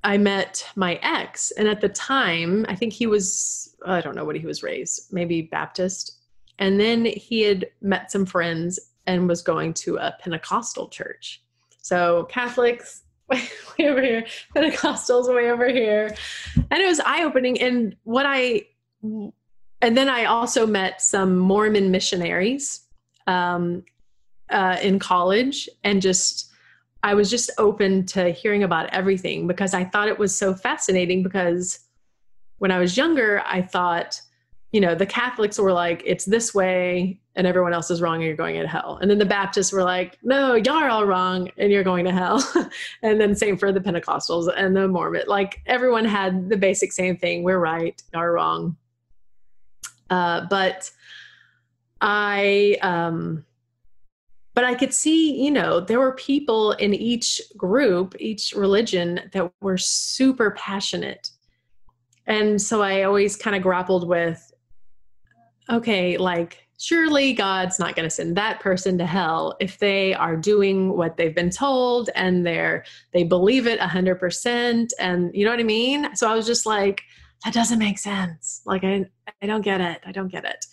Speaker 2: I met my ex, and at the time, I think he was, I don't know what he was raised, maybe Baptist. And then he had met some friends and was going to a Pentecostal church. So Catholics, way, over here, Pentecostals way over here. And it was eye opening. And what I, and then I also met some Mormon missionaries um, uh, in college and just, I was just open to hearing about everything because I thought it was so fascinating because when I was younger, I thought, you know, the Catholics were like, it's this way and everyone else is wrong and you're going to hell. And then the Baptists were like, no, y'all are all wrong and you're going to hell. and then same for the Pentecostals and the Mormon. Like everyone had the basic same thing. We're right, y'all are wrong. Uh, but I, um, but I could see, you know, there were people in each group, each religion that were super passionate. And so I always kind of grappled with okay, like, surely God's not going to send that person to hell if they are doing what they've been told and they're they believe it 100% and you know what I mean? So I was just like that doesn't make sense. Like I I don't get it. I don't get it.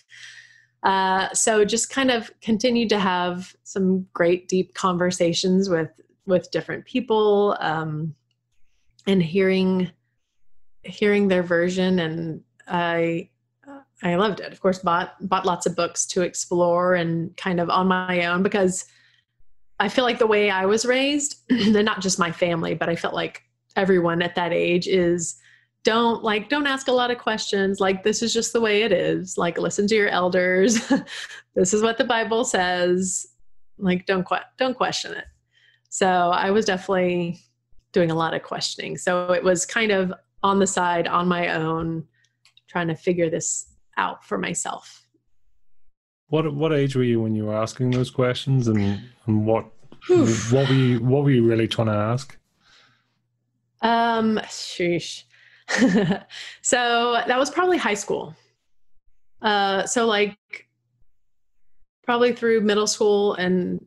Speaker 2: Uh, so just kind of continued to have some great deep conversations with with different people um, and hearing hearing their version and I I loved it. Of course, bought bought lots of books to explore and kind of on my own because I feel like the way I was raised, and not just my family, but I felt like everyone at that age is don't like don't ask a lot of questions. Like this is just the way it is. Like listen to your elders. This is what the bible says. Like don't que- don't question it. So i was definitely doing a lot of questioning. So it was kind of on the side on my own trying to figure this out for myself.
Speaker 1: What what age were you when you were asking those questions, and, and what Oof. what were you what were you really trying to ask?
Speaker 2: Um, sheesh. so that was probably high school. Uh, so like probably through middle school and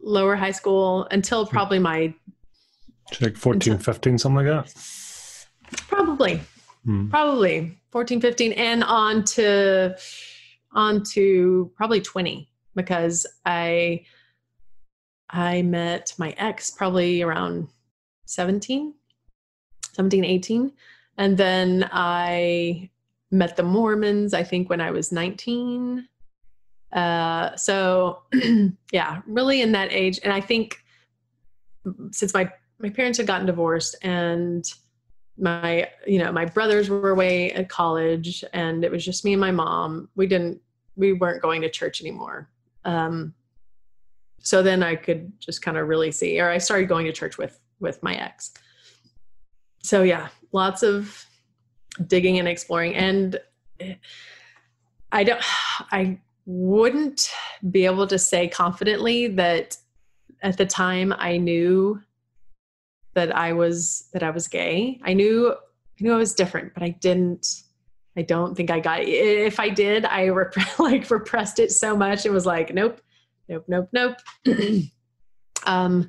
Speaker 2: lower high school until probably my
Speaker 1: like 14 until, 15 something like that
Speaker 2: probably hmm. probably 14 15 and on to on to probably 20 because i i met my ex probably around 17 17 18 and then i met the mormons i think when i was 19 uh so yeah really in that age. And i think since my my parents had gotten divorced and my you know my brothers were away at college and it was just me and my mom. We didn't we weren't going to church anymore. Um so then i could just kind of really see or i started going to church with with my ex. So yeah lots of digging and exploring and i don't i wouldn't be able to say confidently that at the time i knew that I was that I was gay. I knew I knew I was different, but I didn't. I don't think I got. If I did, I rep- like repressed it so much. It was like, nope, nope, nope, nope. um,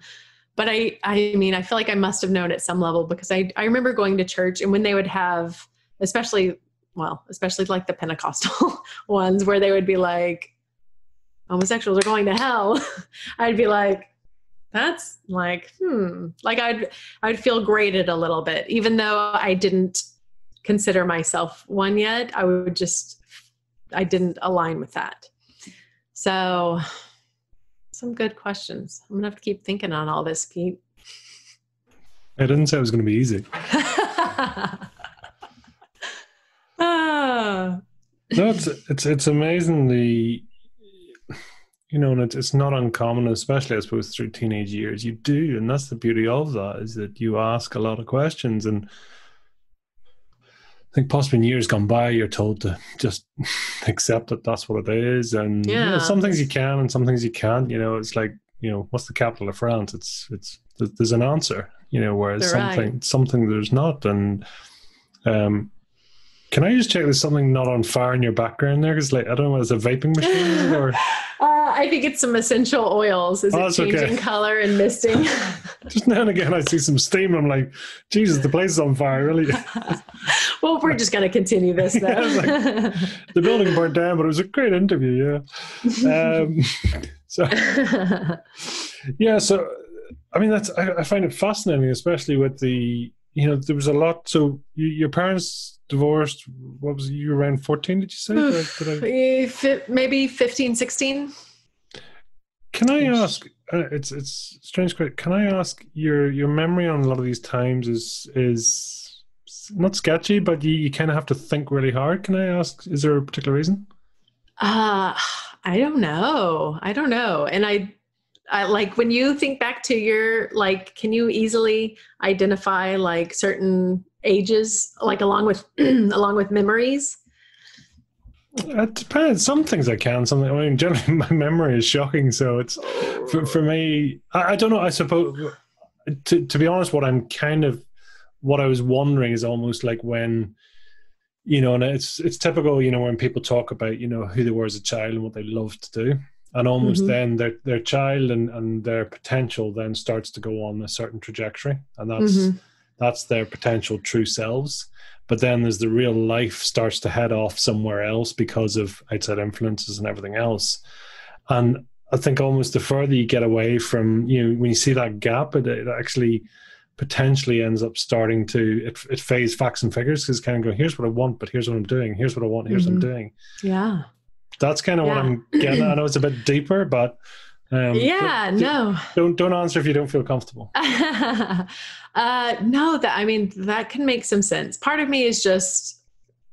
Speaker 2: but I, I mean, I feel like I must have known at some level because I, I remember going to church and when they would have, especially, well, especially like the Pentecostal ones where they would be like, homosexuals are going to hell. I'd be like, that's like hmm like i'd i'd feel graded a little bit. Even though i didn't consider myself one yet i would just i didn't align with that. So some good questions. I'm gonna have to keep thinking on all this pete.
Speaker 1: I didn't say it was gonna be easy.
Speaker 2: Ah.
Speaker 1: no it's it's it's amazing the you know, and it's, it's not uncommon, especially I suppose through teenage years. You do, and that's the beauty of that is that you ask a lot of questions, and I think possibly in years gone by, you're told to just accept that that's what it is, and yeah. you know, some things you can and some things you can't. You know, it's like you know, what's the capital of France? It's it's there's an answer, you know, whereas They're something right. something there's not, and um, can I just check there's something not on fire in your background there? Because like I don't know, it's a vaping machine or.
Speaker 2: Uh, I think it's some essential oils. Is oh, it changing okay. color and misting?
Speaker 1: just now and again, I see some steam. I'm like, Jesus, the place is on fire, really.
Speaker 2: well, we're just going to continue this, though.
Speaker 1: yeah, like, the building burned down, but it was a great interview, yeah. Um, so, yeah, so, I mean, that's, I, I, find it fascinating, especially with the, you know, there was a lot. So, you, your parents divorced, what was it, you around 14, did you say?
Speaker 2: Did I... Maybe 15, 16.
Speaker 1: Can I ask? Uh, it's it's strange. Can I ask your your memory on a lot of these times is is not sketchy, but you, you kind of have to think really hard. Can I ask? Is there a particular reason?
Speaker 2: Uh I don't know. I don't know. And I, I like when you think back to your like, can you easily identify like certain ages, like along with along with memories?
Speaker 1: It depends. Some things I can. Something. I mean, generally my memory is shocking. So it's for, for me. I, I, don't know. I suppose to to be honest, what I'm kind of what I was wondering is almost like when you know, and it's it's typical. You know, when people talk about you know who they were as a child and what they loved to do, and almost mm-hmm. then their their child and and their potential then starts to go on a certain trajectory, and that's mm-hmm. that's their potential true selves but then as the real life starts to head off somewhere else because of outside influences and everything else and i think almost the further you get away from you know when you see that gap it, it actually potentially ends up starting to it, it fades facts and figures because kind of go here's what i want but here's what i'm doing here's what i want here's mm-hmm. what i'm mm-hmm. doing
Speaker 2: yeah
Speaker 1: that's kind of yeah. what i'm getting i know it's a bit deeper but
Speaker 2: um, yeah, no.
Speaker 1: Don't don't answer if you don't feel comfortable.
Speaker 2: uh, no, that I mean that can make some sense. Part of me is just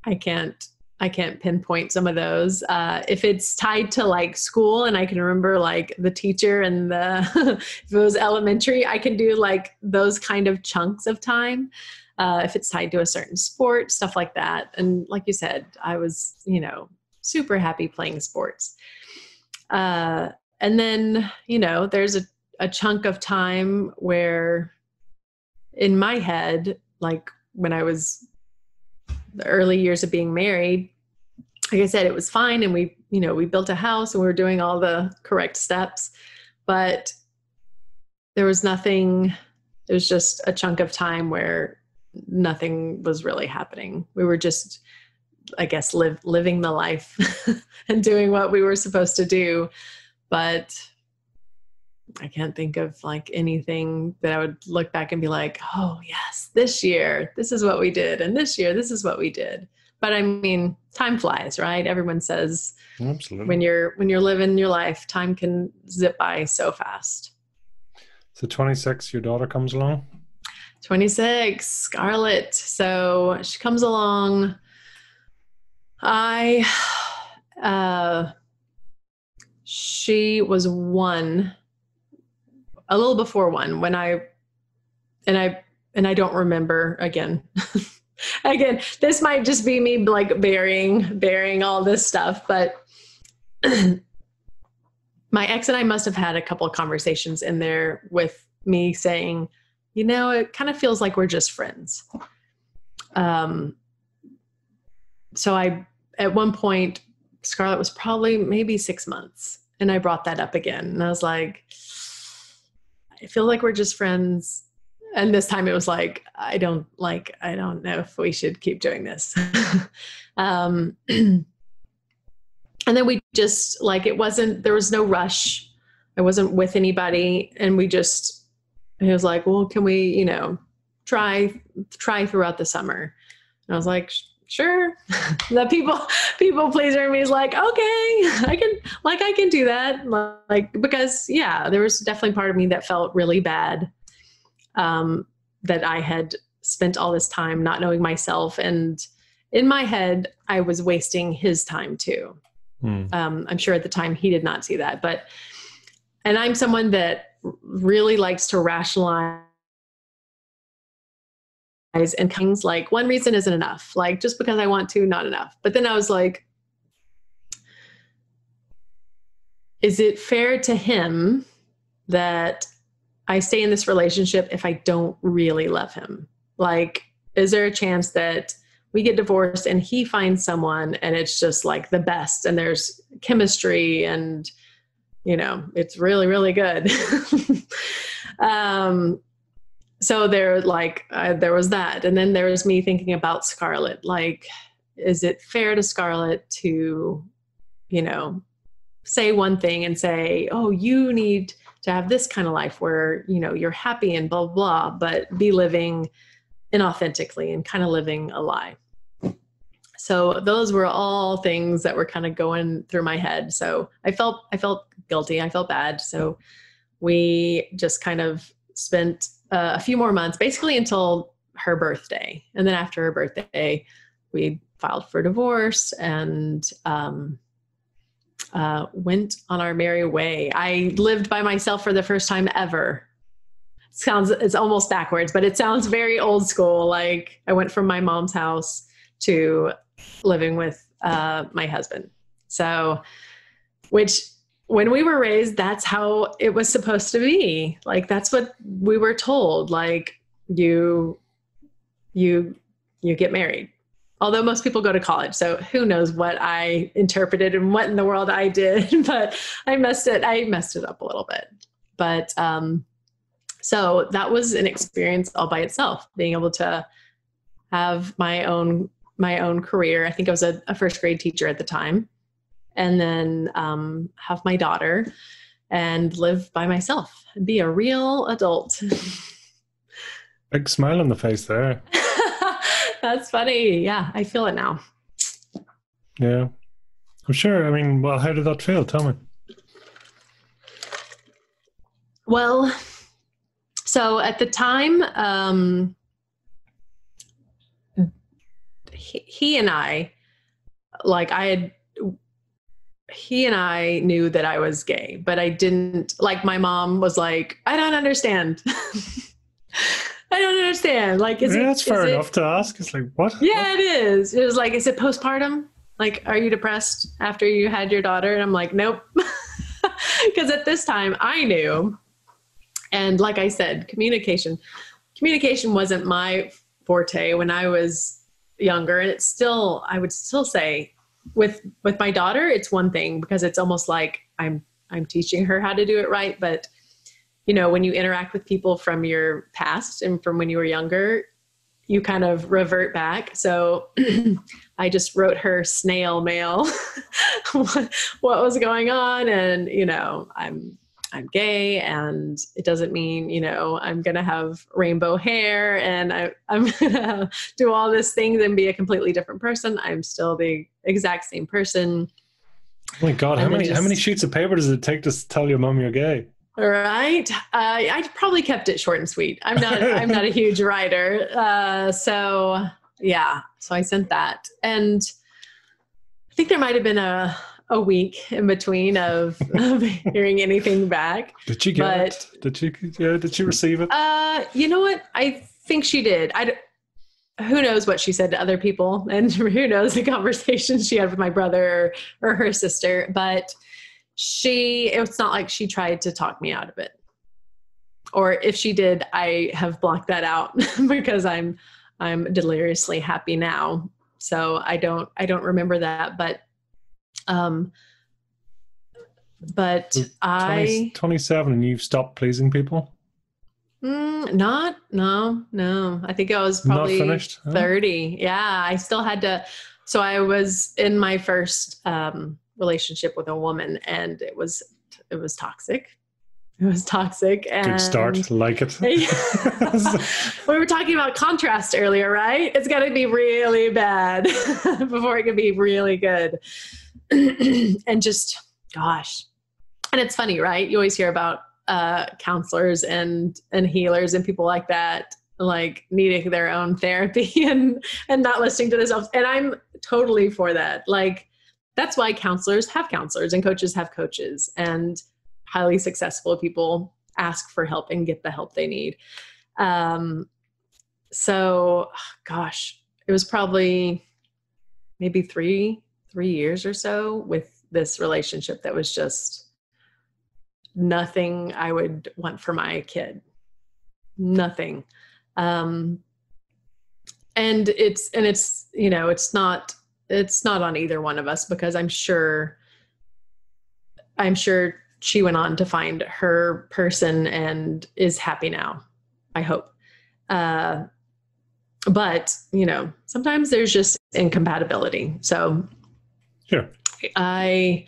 Speaker 2: I can't I can't pinpoint some of those. Uh, if it's tied to like school and I can remember like the teacher and the if it was elementary, I can do like those kind of chunks of time. Uh, if it's tied to a certain sport, stuff like that. And like you said, I was you know super happy playing sports. Uh, and then you know there's a, a chunk of time where in my head like when i was the early years of being married like i said it was fine and we you know we built a house and we were doing all the correct steps but there was nothing it was just a chunk of time where nothing was really happening. We were just i guess live living the life and doing what we were supposed to do but I can't think of like anything that I would look back and be like, oh, yes, this year, this is what we did. And this year, this is what we did. But I mean, time flies, right? Everyone says
Speaker 1: Absolutely.
Speaker 2: when you're when you're living your life, time can zip by so fast.
Speaker 1: So 26, your daughter comes along?
Speaker 2: 26, Scarlett. So she comes along. I uh she was one a little before one when i and i and i don't remember again. Again this might just be me like burying burying all this stuff but my ex and i must have had a couple of conversations in there with me saying you know it kind of feels like we're just friends. Um so i at one point Scarlett was probably maybe six months. And I brought that up again. And I was like, I feel like we're just friends. And this time it was like, I don't like, I don't know if we should keep doing this. um, and then we just like, it wasn't, there was no rush. I wasn't with anybody. And we just, He was like, well, can we, you know, try, try throughout the summer? And I was like, sure. The people people pleaser in me is like okay i can like i can do that. Like because yeah there was definitely part of me that felt really bad um that i had spent all this time not knowing myself. And in my head i was wasting his time too. Mm. um i'm sure at the time he did not see that but and i'm someone that really likes to rationalize and things like one reason isn't enough. Like just because I want to, not enough. But then I was like, is it fair to him that I stay in this relationship if I don't really love him? Like, is there a chance that we get divorced and he finds someone and it's just like the best and there's chemistry and you know, it's really, really good. um, so there, like, uh, there was that. And then there was me thinking about Scarlett. Like, is it fair to Scarlett to, you know, say one thing and say, oh, you need to have this kind of life where, you know, you're happy and blah, blah, but be living inauthentically and kind of living a lie. So those were all things that were kind of going through my head. So I felt I felt guilty. I felt bad. So we just kind of spent uh, a few more months, basically until her birthday, and then after her birthday, we filed for divorce and um, uh, went on our merry way. I lived by myself for the first time ever. Sounds it's almost backwards, but it sounds very old school. Like I went from my mom's house to living with uh, my husband. So, which when we were raised, that's how it was supposed to be. Like that's what we were told. Like you, you, you get married. Although most people go to college, so who knows what I interpreted and what in the world I did, but I messed it. I messed it up a little bit. But um, so that was an experience all by itself, being able to have my own my own career. I think I was a, a first grade teacher at the time and then um, have my daughter and live by myself and be a real adult.
Speaker 1: Big smile on the face there.
Speaker 2: That's funny. Yeah, I feel it now.
Speaker 1: Yeah. I'm sure. I mean, well, how did that feel? Tell me.
Speaker 2: Well, so at the time, um, he, he and I, like, I had he and I knew that I was gay, but I didn't like my mom was like, I don't understand. I don't understand. Like, is
Speaker 1: yeah,
Speaker 2: it,
Speaker 1: that's fair
Speaker 2: is
Speaker 1: enough
Speaker 2: it,
Speaker 1: to ask. It's like, what?
Speaker 2: Yeah, it is. It was like, is it postpartum? Like, are you depressed after you had your daughter? And I'm like, nope. Because at this time I knew. And like I said, communication, communication wasn't my forte when I was younger. And it's still, I would still say with with my daughter it's one thing because it's almost like i'm i'm teaching her how to do it right but you know when you interact with people from your past and from when you were younger you kind of revert back. So i just wrote her snail mail what, what was going on? And you know i'm I'm gay and it doesn't mean, you know, I'm going to have rainbow hair and I, am going to do all these things and be a completely different person. I'm still the exact same person.
Speaker 1: Oh my God, how many, just, how many sheets of paper does it take to tell your mom you're gay?
Speaker 2: Right. Uh, I probably kept it short and sweet. I'm not, I'm not a huge writer. Uh, so yeah, so I sent that and I think there might've been a, a week in between of, of hearing anything back.
Speaker 1: Did she get but, it? Did she? Yeah. Did she receive it?
Speaker 2: Uh, you know what? I think she did. I. Who knows what she said to other people, and who knows the conversations she had with my brother or, or her sister. But she, it's not like she tried to talk me out of it. Or if she did, I have blocked that out because I'm I'm deliriously happy now. So I don't I don't remember that, but um, but 20, I
Speaker 1: 27 and you've stopped pleasing people.
Speaker 2: Mm, not no no. I think I was probably finished. 30. Yeah, I still had to. So I was in my first um, relationship with a woman, and it was it was toxic. It was toxic. And
Speaker 1: Good start. Like it.
Speaker 2: we were talking about contrast earlier, right? It's got to be really bad before it can be really good. and just gosh. And it's funny right? You always hear about uh, counselors and and healers and people like that like needing their own therapy and and not listening to themselves. And i'm totally for that. Like that's why counselors have counselors and coaches have coaches and highly successful people ask for help and get the help they need. Um so gosh it was probably maybe three three years or so with this relationship that was just nothing I would want for my kid. Nothing. Um, and it's and it's you know it's not it's not on either one of us because I'm sure I'm sure she went on to find her person and is happy now. I hope. Uh, but you know, sometimes there's just incompatibility. So,
Speaker 1: sure.
Speaker 2: I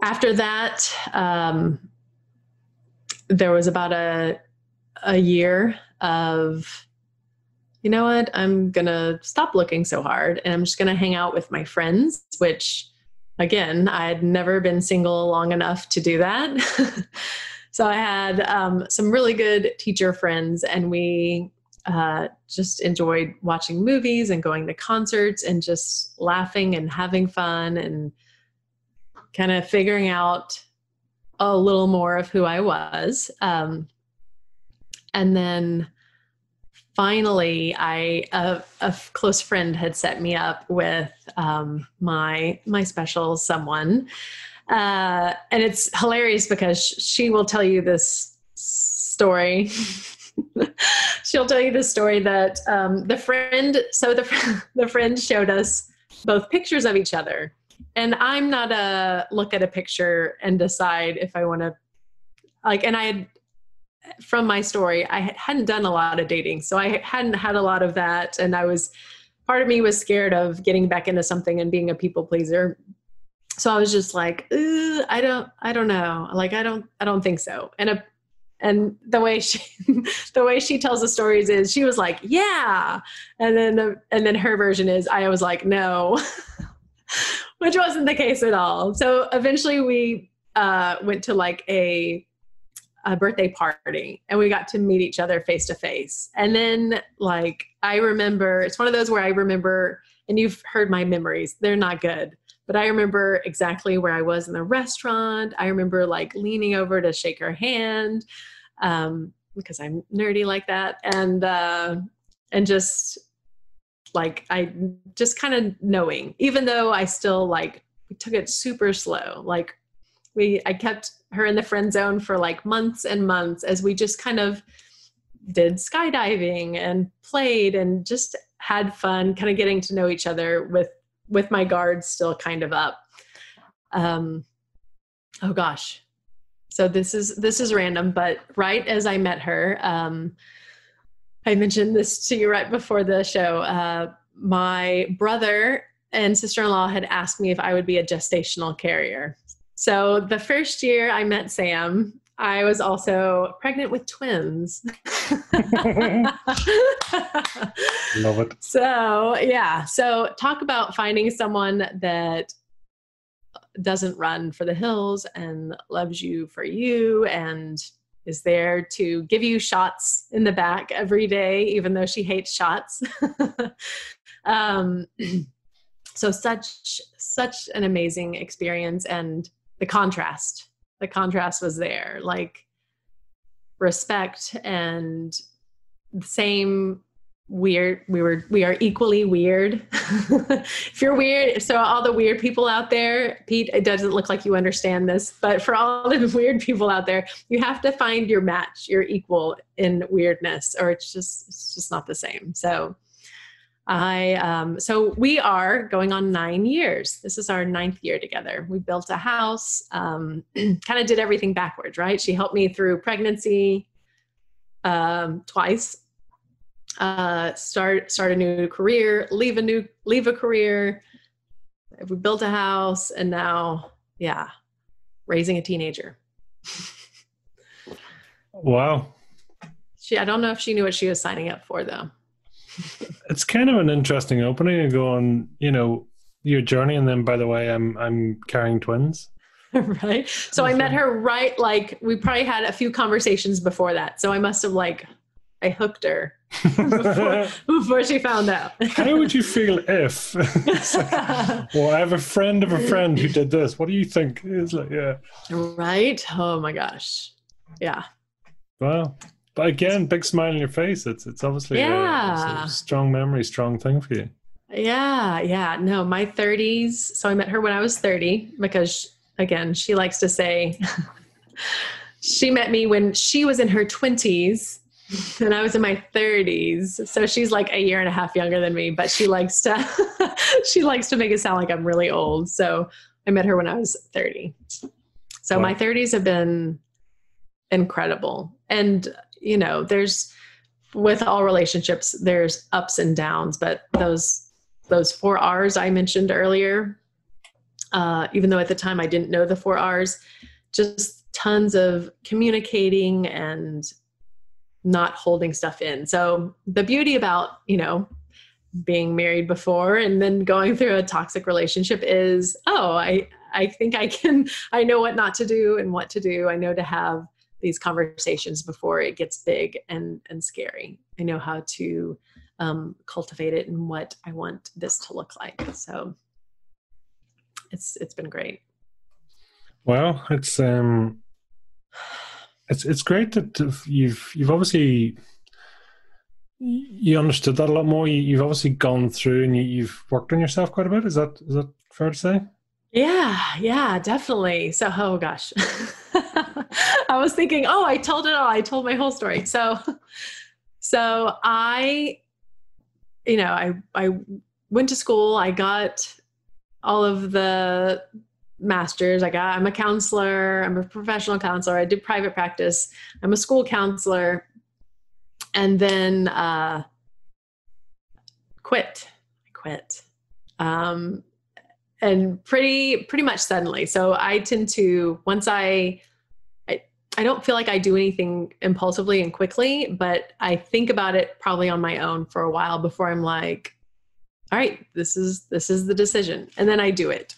Speaker 2: after that, um, there was about a a year of you know what i'm gonna stop looking so hard and i'm just gonna hang out with my friends which again i had never been single long enough to do that so i had um, some really good teacher friends and we uh, just enjoyed watching movies and going to concerts and just laughing and having fun and kind of figuring out a little more of who I was. Um, and then finally, I a, a, close friend had set me up with um, my my special someone, uh, and it's hilarious because she will tell you this story. She'll tell you the story that um, the friend. So the the friend showed us both pictures of each other. And i'm not a look at a picture and decide if i want to like and i had from my story i hadn't done a lot of dating. So i hadn't had a lot of that. And i was part of me was scared of getting back into something and being a people pleaser. So i was just like i don't i don't know. Like i don't i don't think so. And a and the way she the way she tells the stories is she was like yeah and then the, and then her version is i was like no which wasn't the case at all. So eventually we uh, went to like a, a birthday party and we got to meet each other face to face. And then like I remember it's one of those where I remember and you've heard my memories. They're not good. But I remember exactly where I was in the restaurant. I remember like leaning over to shake her hand um, because I'm nerdy like that, and uh, and just like I just kind of knowing, even though I still like we took it super slow. Like we I kept her in the friend zone for like months and months as we just kind of did skydiving and played and just had fun kind of getting to know each other with with my guards still kind of up um oh gosh so this is this is random but right as i met her um I mentioned this to you right before the show. Uh, my brother and sister in law had asked me if I would be a gestational carrier. So the first year I met Sam, I was also pregnant with twins.
Speaker 1: Love it.
Speaker 2: So, yeah. So, talk about finding someone that doesn't run for the hills and loves you for you and is there to give you shots in the back every day, even though she hates shots. um, so such such an amazing experience, and the contrast, the contrast was there, like respect and the same weird we were we are equally weird. If you're weird so all the weird people out there pete it doesn't look like you understand this but for all the weird people out there you have to find your match. Your equal in weirdness or it's just it's just not the same. So i um so we are going on nine years this is our ninth year together we built a house um kind of did everything backwards right she helped me through pregnancy um twice uh, start start a new career, leave a new leave a career. We built a house, and now, yeah, raising a teenager.
Speaker 1: wow.
Speaker 2: She, I don't know if she knew what she was signing up for, though.
Speaker 1: It's kind of an interesting opening to go on, you know, your journey, and then by the way, I'm I'm carrying twins.
Speaker 2: right. So I met her right like we probably had a few conversations before that. So I must have like I hooked her before, before, she found out.
Speaker 1: How would you feel if? like, well, I have a friend of a friend who did this. What do you think? It's like, yeah.
Speaker 2: Right. Oh my gosh. Yeah.
Speaker 1: Well, but again, big smile on your face. It's it's obviously yeah. a, a strong memory, strong thing for you.
Speaker 2: Yeah, yeah. No, my 30s. So I met her when I was 30 because, again, she likes to say she met me when she was in her 20s and I was in my 30s. So she's like a year and a half younger than me, but she likes to she likes to make it sound like I'm really old. So I met her when I was 30. So wow. my 30s have been incredible. And, you know, there's, with all relationships, there's ups and downs, but those, those four R's I mentioned earlier, uh, even though at the time I didn't know the four R's, just tons of communicating and not holding stuff in. So the beauty about, you know, being married before and then going through a toxic relationship is, oh, I I think I can I know what not to do and what to do. I know to have these conversations before it gets big and and scary. I know how to um, cultivate it and what I want this to look like. So it's it's been great.
Speaker 1: Well, it's um it's it's great that you've you've obviously you understood that a lot more. You, have obviously gone through and you, have worked on yourself quite a bit. Is that is that fair to say?
Speaker 2: Yeah, yeah, definitely. So, oh gosh, I was thinking, oh, I told it all. I told my whole story. So, so I, you know, I I went to school. I got all of the masters. I got. I'm a counselor. I'm a professional counselor. I did private practice. I'm a school counselor and then uh, quit. I quit. Um, and pretty pretty much suddenly. So I tend to once I, I don't feel like I do anything impulsively and quickly, but I think about it probably on my own for a while before I'm like, all right, this is this is the decision, and then I do it,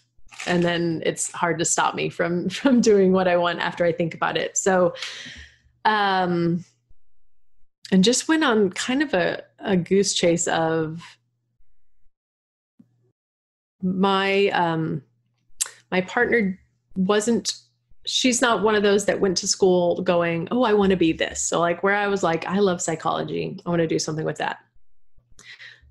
Speaker 2: and then it's hard to stop me from from doing what I want after I think about it. So, um, and just went on kind of a, a goose chase of my um my partner wasn't she's not one of those that went to school going oh i want to be this. So like where i was like i love psychology. I want to do something with that.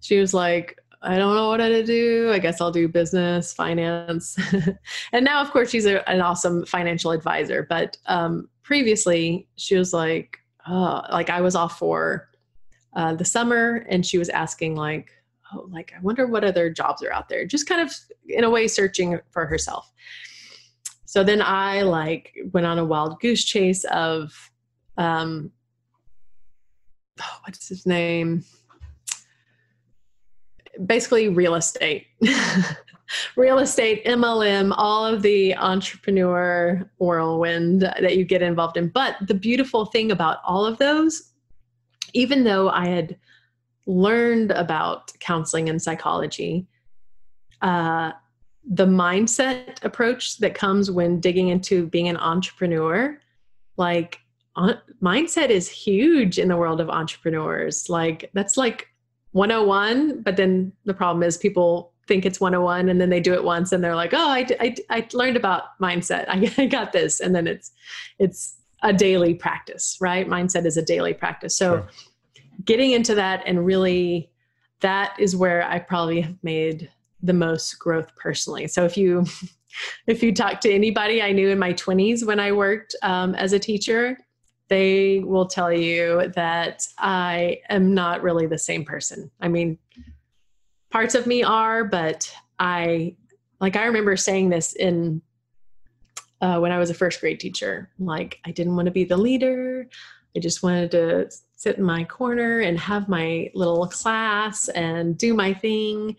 Speaker 2: She was like i don't know what to do. I guess i'll do business finance. And now of course she's a, an awesome financial advisor but um, previously she was like oh, like I was off for uh, the summer and she was asking like, oh, like, I wonder what other jobs are out there. Just kind of in a way searching for herself. So then I like went on a wild goose chase of, um, oh, what's his name? Basically real estate. real estate, MLM, all of the entrepreneur whirlwind that you get involved in. But the beautiful thing about all of those, even though I had learned about counseling and psychology, uh, the mindset approach that comes when digging into being an entrepreneur, like on, mindset is huge in the world of entrepreneurs. Like that's like 101, but then the problem is people think it's 101 and then they do it once and they're like oh i, I, I learned about mindset I, I got this and then it's it's a daily practice right mindset is a daily practice so sure. getting into that and really that is where i probably have made the most growth personally so if you if you talk to anybody i knew in my 20s when i worked um, as a teacher they will tell you that i am not really the same person i mean parts of me are, but I like I remember saying this in uh, when I was a first grade teacher. Like I didn't want to be the leader. I just wanted to sit in my corner and have my little class and do my thing.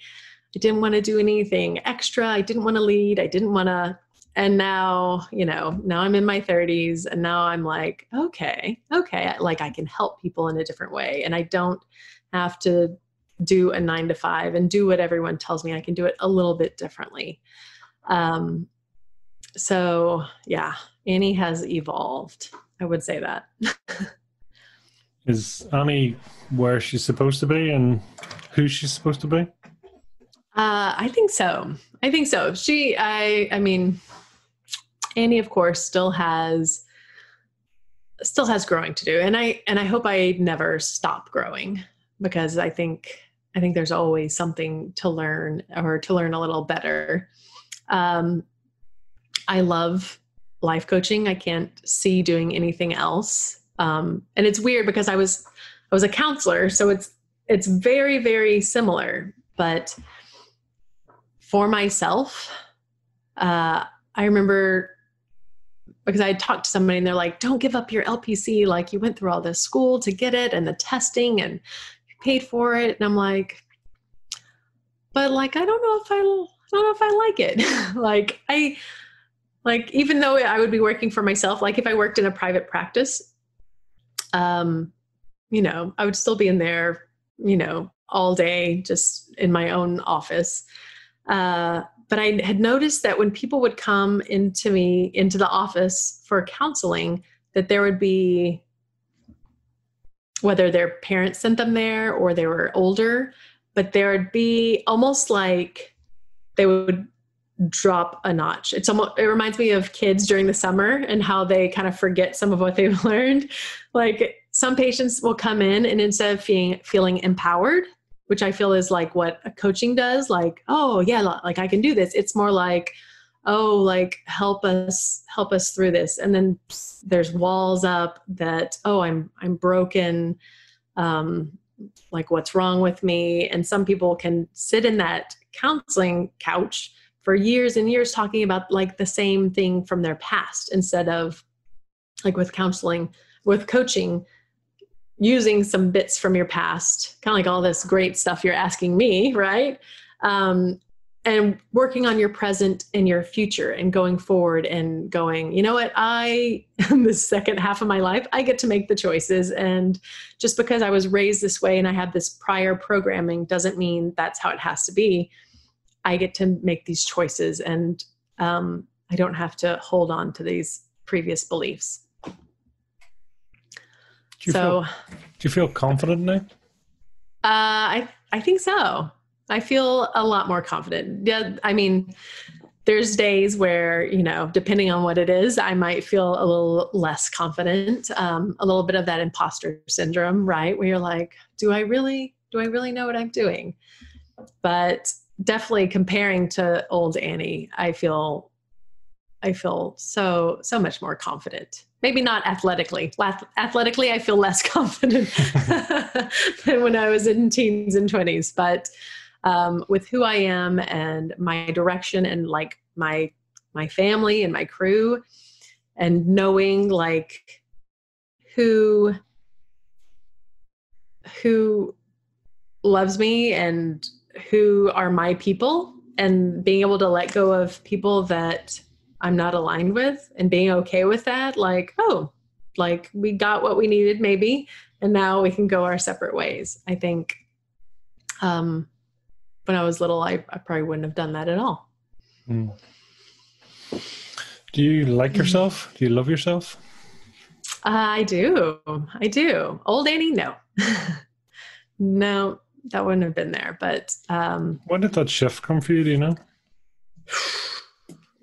Speaker 2: I didn't want to do anything extra. I didn't want to lead. I didn't want to. And now, you know, now I'm in my 30s and now I'm like, okay, okay, like I can help people in a different way. And I don't have to do a nine to five and do what everyone tells me I can do it a little bit differently. Um, so yeah, Annie has evolved. I would say that.
Speaker 1: Is Annie where she's supposed to be and who she's supposed to be?
Speaker 2: Uh, I think so. I think so. She, I, I mean, Annie, of course, still has still has growing to do, and I and I hope I never stop growing because I think I think there's always something to learn or to learn a little better. Um, I love life coaching. I can't see doing anything else. Um, and it's weird because I was I was a counselor, so it's it's very very similar. But for myself, uh, I remember because I talked to somebody and they're like, don't give up your LPC. Like you went through all this school to get it and the testing and you paid for it. And I'm like, but like, I don't know if I, I don't know if I like it. like I, like, even though I would be working for myself, like if I worked in a private practice, um, you know, I would still be in there, you know, all day just in my own office. Uh, but I had noticed that when people would come into me into the office for counseling, that there would be whether their parents sent them there or they were older, but there would be almost like they would drop a notch. It's almost it reminds me of kids during the summer and how they kind of forget some of what they've learned. Like some patients will come in and instead of feeling feeling empowered, which I feel is like what coaching does, like, oh yeah, like I can do this. It's more like, oh, like help us, help us through this. And then there's walls up that, oh, I'm I'm broken. Um, like what's wrong with me? And some people can sit in that counseling couch for years and years talking about like the same thing from their past instead of like with counseling, with coaching, using some bits from your past, kind of like all this great stuff you're asking me, right? Um, and working on your present and your future and going forward and going, you know what, I, in the second half of my life, I get to make the choices. And just because I was raised this way and I have this prior programming doesn't mean that's how it has to be. I get to make these choices and um, I don't have to hold on to these previous beliefs.
Speaker 1: Do you so, feel, do you feel confident now?
Speaker 2: Uh, I I think so. I feel a lot more confident. Yeah, I mean, there's days where you know, depending on what it is, I might feel a little less confident. Um, a little bit of that imposter syndrome, right? Where you're like, do I really, do I really know what I'm doing? But definitely comparing to old Annie, I feel, I feel so so much more confident maybe not athletically. Athletically, I feel less confident than when I was in teens and 20s. But um, with who I am and my direction and like my my family and my crew, and knowing like who who loves me and who are my people and being able to let go of people that I'm not aligned with and being okay with that, like, oh, like we got what we needed maybe, and now we can go our separate ways. I think um, when I was little, I, I probably wouldn't have done that at all. Mm.
Speaker 1: Do you like yourself? Do you love yourself?
Speaker 2: Uh, I do. I do. Old Annie, no. no, that wouldn't have been there. But um,
Speaker 1: when did that shift come for you? Do you know?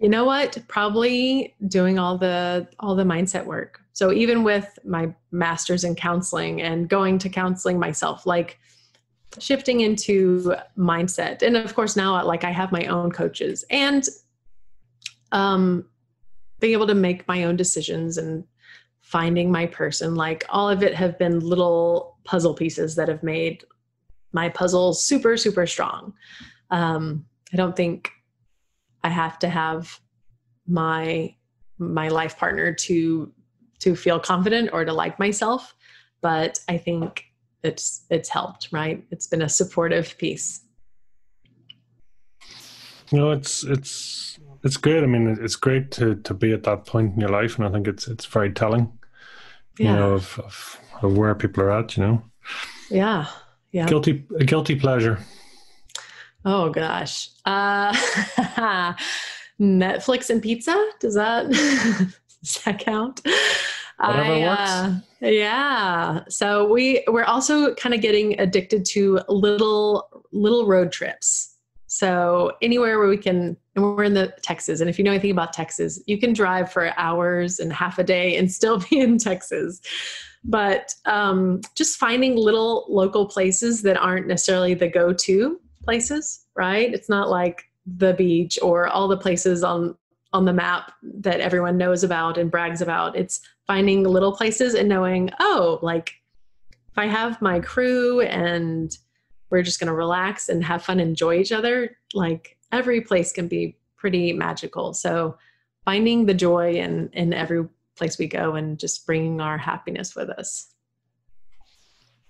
Speaker 2: You know what? Probably doing all the all the mindset work. So even with my masters in counseling and going to counseling myself, like shifting into mindset. And of course now like I have my own coaches and um being able to make my own decisions and finding my person like all of it have been little puzzle pieces that have made my puzzle super super strong um, i don't think I have to have my my life partner to to feel confident or to like myself. But i think it's it's helped right? It's been a supportive piece.
Speaker 1: You know it's it's it's good. i mean it's great to to be at that point in your life and i think it's it's very telling yeah. you know of, of, of where people are at you know?
Speaker 2: Yeah. Yeah.
Speaker 1: Guilty a guilty pleasure
Speaker 2: Oh gosh. Uh, Netflix and pizza? Does that does that count?
Speaker 1: Whatever I, uh,
Speaker 2: yeah. So we we're also kind of getting addicted to little little road trips. So anywhere where we can, and we're in the Texas, and if you know anything about Texas, you can drive for hours and half a day and still be in Texas. But um, just finding little local places that aren't necessarily the go-to places, right? It's not like the beach or all the places on on the map that everyone knows about and brags about. It's finding little places and knowing, oh, like if I have my crew and we're just going to relax and have fun, enjoy each other, like every place can be pretty magical. So finding the joy in in every place we go and just bringing our happiness with us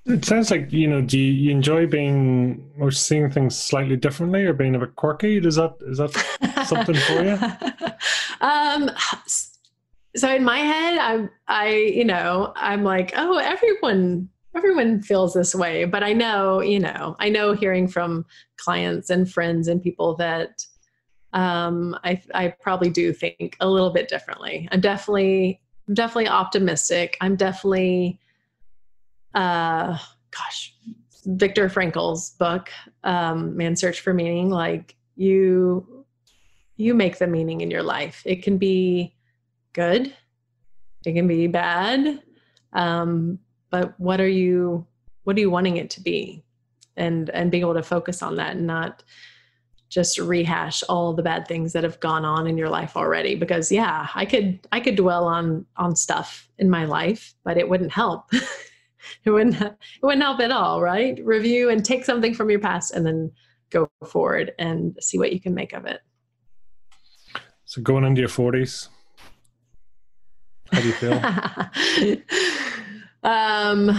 Speaker 1: it sounds like you know. Do you enjoy being or seeing things slightly differently, or being a bit quirky? Is that is that something for you?
Speaker 2: Um, so in my head, I'm I you know I'm like, oh, everyone everyone feels this way, but I know you know I know hearing from clients and friends and people that um, I I probably do think a little bit differently. I'm definitely I'm definitely optimistic. I'm definitely uh, gosh, Viktor Frankl's book, um, Man's Search for Meaning. Like you, you make the meaning in your life. It can be good, it can be bad, um, but what are you? What are you wanting it to be? And and being able to focus on that and not just rehash all the bad things that have gone on in your life already because yeah i could i could dwell on on stuff in my life but it wouldn't help it wouldn't it wouldn't help at all, right? Review and take something from your past and then go forward and see what you can make of it.
Speaker 1: So going into your forties, how do you feel?
Speaker 2: um,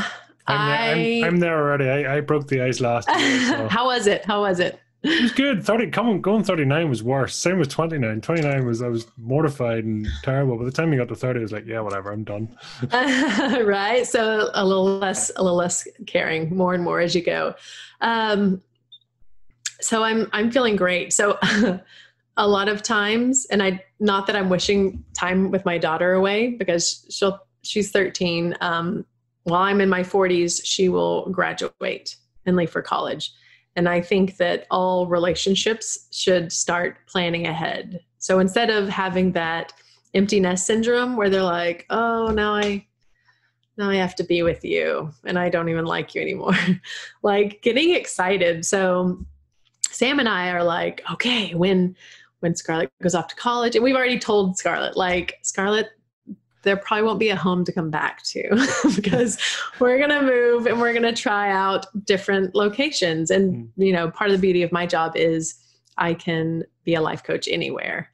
Speaker 1: I'm, I, am there already. I, I broke the ice last year.
Speaker 2: So. How was it? How was it?
Speaker 1: It was good. Thirty coming going thirty nine was worse. Same with twenty nine. Twenty nine was I was mortified and terrible. By the time you got to thirty, I was like, yeah, whatever, I'm done.
Speaker 2: right. So a little less, a little less caring, more and more as you go. Um, so I'm I'm feeling great. So a lot of times, and I not that I'm wishing time with my daughter away because she'll she's 13. Um, while I'm in my 40s, she will graduate and leave for college. And I think that all relationships should start planning ahead. So instead of having that empty nest syndrome where they're like, oh, now I now I have to be with you and I don't even like you anymore. like getting excited. So Sam and I are like, okay, when when Scarlett goes off to college, and we've already told Scarlett, like, Scarlett, there probably won't be a home to come back to because we're going to move and we're going to try out different locations. And mm. you know part of the beauty of my job is i can be a life coach anywhere.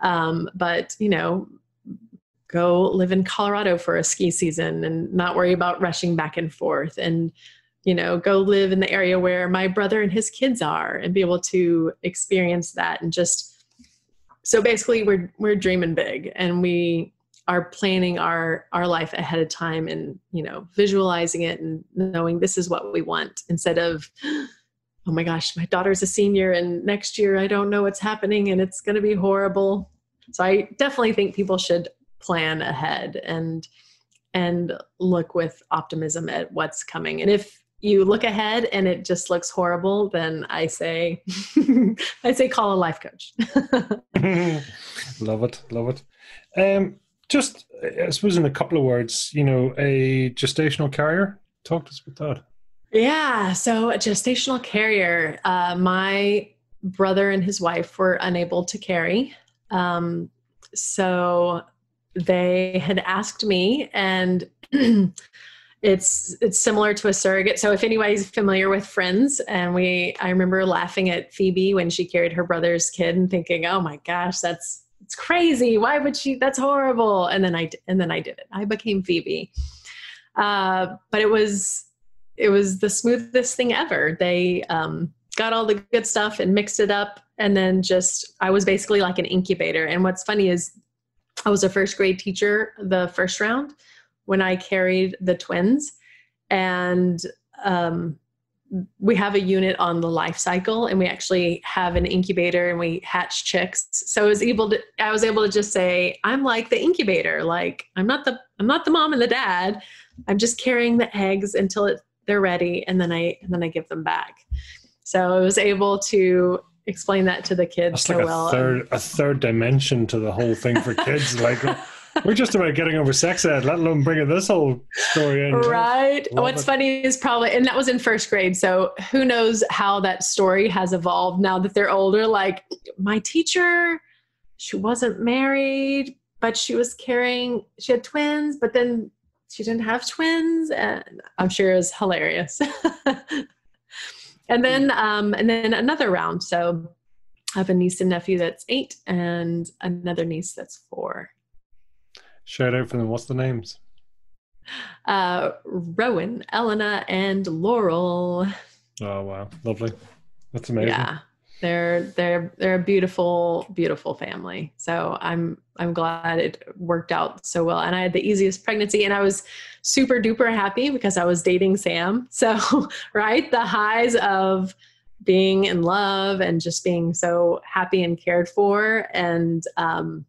Speaker 2: Um, but you know go live in colorado for a ski season and not worry about rushing back and forth. And you know go live in the area where my brother and his kids are and be able to experience that and just so basically we're we're dreaming big and we are planning our our life ahead of time and you know visualizing it and knowing this is what we want instead of oh my gosh my daughter's a senior and next year i don't know what's happening and it's going to be horrible. So i definitely think people should plan ahead and and look with optimism at what's coming. And if you look ahead and it just looks horrible then i say i say call a life coach.
Speaker 1: Love it love it. Um just, I suppose, in a couple of words, you know, a gestational carrier. Talk to us about that.
Speaker 2: Yeah. So, a gestational carrier, uh, my brother and his wife were unable to carry. Um, so, they had asked me, and it's it's similar to a surrogate. So if anybody's familiar with Friends, and we, I remember laughing at Phoebe when she carried her brother's kid and thinking, "Oh my gosh, that's it's crazy. Why would she? That's horrible. And then I and then I did it. I became Phoebe. Uh, but it was it was the smoothest thing ever. They um, got all the good stuff and mixed it up, and then just I was basically like an incubator. And what's funny is I was a first grade teacher the first round when I carried the twins, and um, we have a unit on the life cycle and we actually have an incubator and we hatch chicks. So i was able to i was able to just say i'm like the incubator. Like i'm not the i'm not the mom and the dad. I'm just carrying the eggs until it, they're ready and then i and then i give them back. So i was able to explain that to the kids
Speaker 1: That's
Speaker 2: so
Speaker 1: like a
Speaker 2: well.
Speaker 1: third a third dimension to the whole thing for kids. Like we're just about getting over sex ed, let alone bringing this whole story in.
Speaker 2: Right. What's it. funny is probably, and that was in first grade. So who knows how that story has evolved now that they're older. Like my teacher, she wasn't married, but she was carrying, she had twins, but then she didn't have twins. And I'm sure it was hilarious. and then, um, and then another round. So I have a niece and nephew that's eight, and another niece that's four.
Speaker 1: Shout out for them. What's the names?
Speaker 2: Uh, Rowan, Elena, and Laurel.
Speaker 1: Oh wow, lovely. That's amazing.
Speaker 2: Yeah, they're they're they're a beautiful beautiful family. So I'm I'm glad it worked out so well. And I had the easiest pregnancy, and I was super duper happy because I was dating Sam. So right, the highs of being in love and just being so happy and cared for and um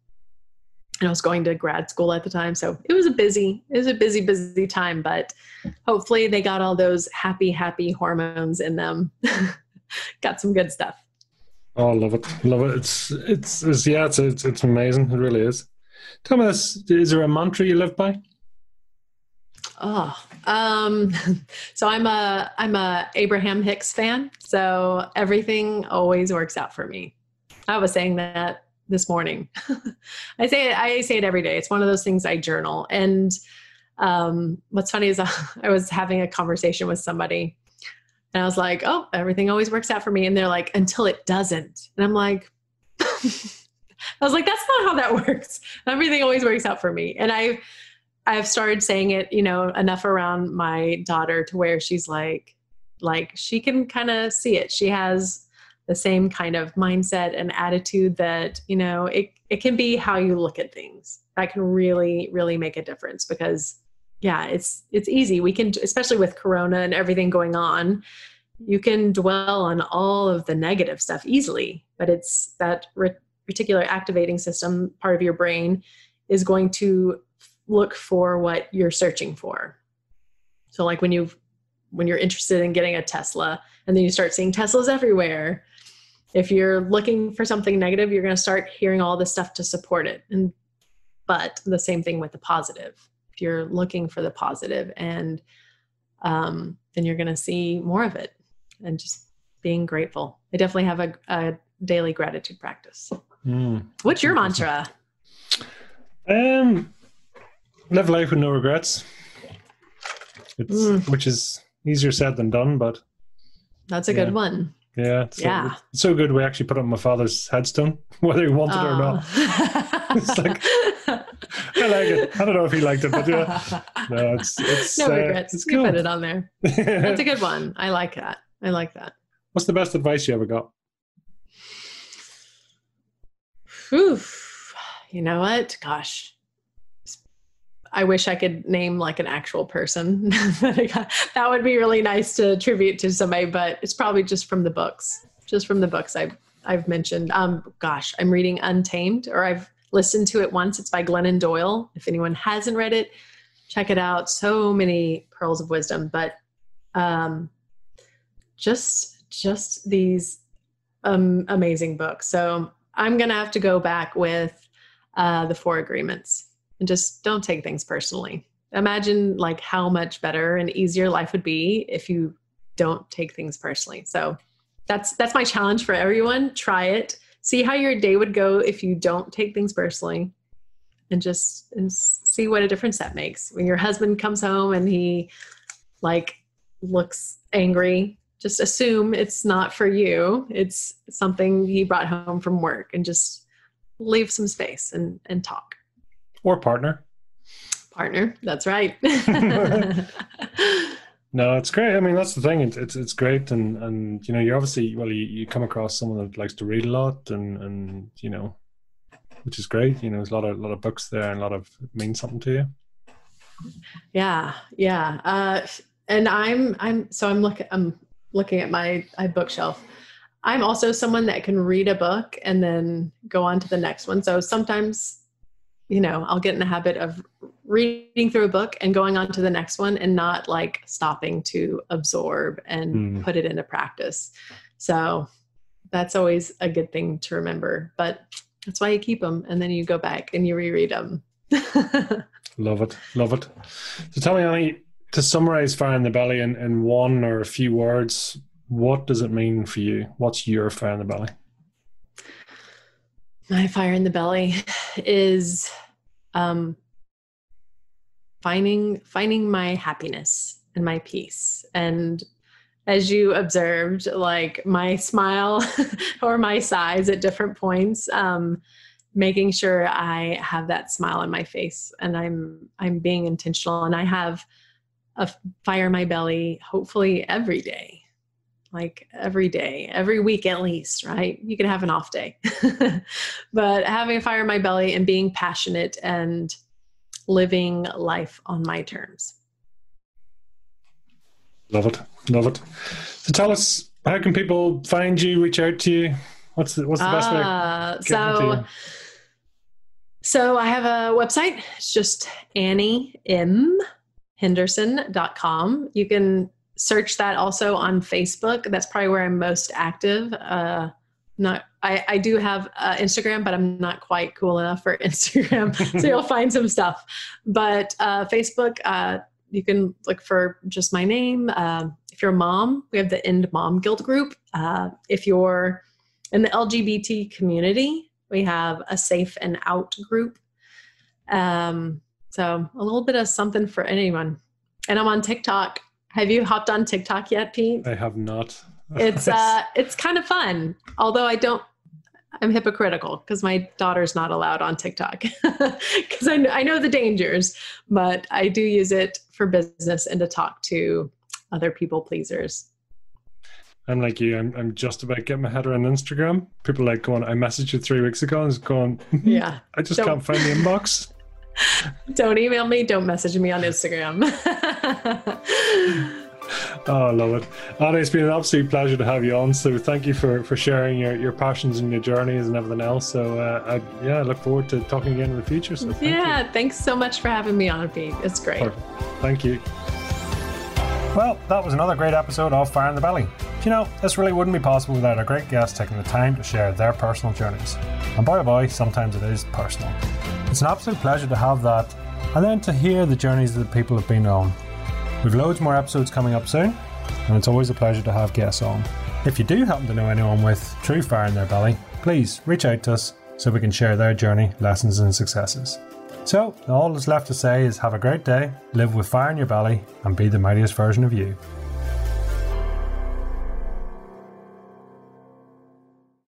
Speaker 2: and I was going to grad school at the time. So it was a busy, it was a busy, busy time, but hopefully they got all those happy, happy hormones in them. got some good stuff.
Speaker 1: Oh, love it. Love it. It's, it's, it's yeah, it's, it's, it's amazing. It really is. Tell me this, is there a mantra you live by?
Speaker 2: Oh, um, so I'm a, I'm a Abraham Hicks fan. So everything always works out for me. I was saying that this morning. I say it, I say it every day. It's one of those things I journal. And um, what's funny is I was having a conversation with somebody and I was like, oh, everything always works out for me. And they're like, until it doesn't. And I'm like, I was like, that's not how that works. Everything always works out for me. And I, I've started saying it, you know, enough around my daughter to where she's like, like she can kind of see it. She has the same kind of mindset and attitude that you know it, it can be how you look at things. That can really really make a difference because yeah it's it's easy. We can especially with corona and everything going on you can dwell on all of the negative stuff easily but it's that reticular activating system part of your brain is going to look for what you're searching for. So like when you when you're interested in getting a tesla and then you start seeing teslas everywhere if you're looking for something negative you're going to start hearing all this stuff to support it. And but the same thing with the positive. If you're looking for the positive and um, then you're going to see more of it and just being grateful. I definitely have a, a daily gratitude practice. Mm. what's your mantra?
Speaker 1: Um live life with no regrets. It's mm. which is easier said than done but
Speaker 2: that's a yeah. good one
Speaker 1: yeah, it's yeah. So, it's so good. We actually put it on my father's headstone, whether he wanted oh. it or not. it's like I like it. I don't know if he liked it, but yeah, no, it's it's
Speaker 2: no uh, regrets. It's cool. put it on there. That's a good one. I like that. I like that.
Speaker 1: What's the best advice you ever got?
Speaker 2: Oof. You know what? Gosh, I wish I could name like an actual person. that would be really nice to tribute to somebody, but it's probably just from the books, just from the books I've I've mentioned. Um, gosh, I'm reading Untamed, or I've listened to it once. It's by Glennon Doyle. If anyone hasn't read it, check it out. So many pearls of wisdom, but um, just just these um, amazing books. So I'm gonna have to go back with uh, the Four Agreements and just don't take things personally. Imagine like how much better and easier life would be if you don't take things personally. So that's that's my challenge for everyone. Try it. See how your day would go if you don't take things personally and just and see what a difference that makes. When your husband comes home and he like looks angry, just assume it's not for you. It's something he brought home from work and just leave some space and and talk
Speaker 1: or partner.
Speaker 2: Partner, that's right.
Speaker 1: no, it's great. I mean, that's the thing. It's it's, it's great, and and you know, you're obviously well, you, you come across someone that likes to read a lot, and and you know, which is great. You know, there's a lot of a lot of books there, and a lot of mean something to you.
Speaker 2: Yeah, yeah. Uh, and I'm I'm so I'm looking I'm looking at my, my bookshelf. I'm also someone that can read a book and then go on to the next one. So sometimes you know, I'll get in the habit of reading through a book and going on to the next one and not like stopping to absorb and mm. put it into practice. So that's always a good thing to remember. But that's why you keep them and then you go back and you reread them.
Speaker 1: love it. Love it. So tell me, Annie, to summarize Fire in the Belly in, in one or a few words, what does it mean for you? What's your Fire in the Belly?
Speaker 2: my fire in the belly is um, finding finding my happiness and my peace and as you observed, like my smile or my size at different points, um, making sure I have that smile on my face and I'm I'm being intentional and I have a fire in my belly hopefully every day. Like every day, every week at least, right? You can have an off day. but having a fire in my belly and being passionate and living life on my terms.
Speaker 1: Love it. Love it. So tell us, how can people find you, reach out to you? What's the, what's the best uh, way?
Speaker 2: Ah, so, so I have a website. It's just Annie M Henderson.com. You can search that also on Facebook. That's probably where I'm most active. Uh, not I, I do have uh, Instagram, but I'm not quite cool enough for Instagram. so you'll find some stuff. But uh, Facebook, uh, you can look for just my name. Uh, if you're a mom, we have the End Mom Guilt group. Uh, if you're in the LGBT community, we have a Safe and Out group. Um, so a little bit of something for anyone. And I'm on TikTok. Have you hopped on TikTok yet, Pete?
Speaker 1: I have not.
Speaker 2: it's uh, it's kind of fun. Although I don't I'm hypocritical because my daughter's not allowed on TikTok because I, I know the dangers, but I do use it for business and to talk to other people pleasers.
Speaker 1: I'm like you. I'm, I'm just about getting my head around Instagram. People like going, I messaged you three weeks ago and it's going,
Speaker 2: yeah,
Speaker 1: I just don't, can't find the inbox.
Speaker 2: don't email me. Don't message me on Instagram.
Speaker 1: Oh, I love it. Anna, it's been an absolute pleasure to have you on. So thank you for, for sharing your, your passions and your journeys and everything else. So uh, I, yeah, I look forward to talking again in the future. So thank
Speaker 2: yeah,
Speaker 1: you.
Speaker 2: thanks so much for having me on, Pete. It's great. Perfect.
Speaker 1: Thank you. Well, that was another great episode of Fire in the Belly. You know, this really wouldn't be possible without our great guests taking the time to share their personal journeys. And boy, oh boy, sometimes it is personal. It's an absolute pleasure to have that, and then to hear the journeys that people have been on We've loads more episodes coming up soon, and it's always a pleasure to have guests on. If you do happen to know anyone with true fire in their belly, please reach out to us so we can share their journey, lessons, and successes. So, all that's left to say is have a great day, live with fire in your belly, and be the mightiest version of you.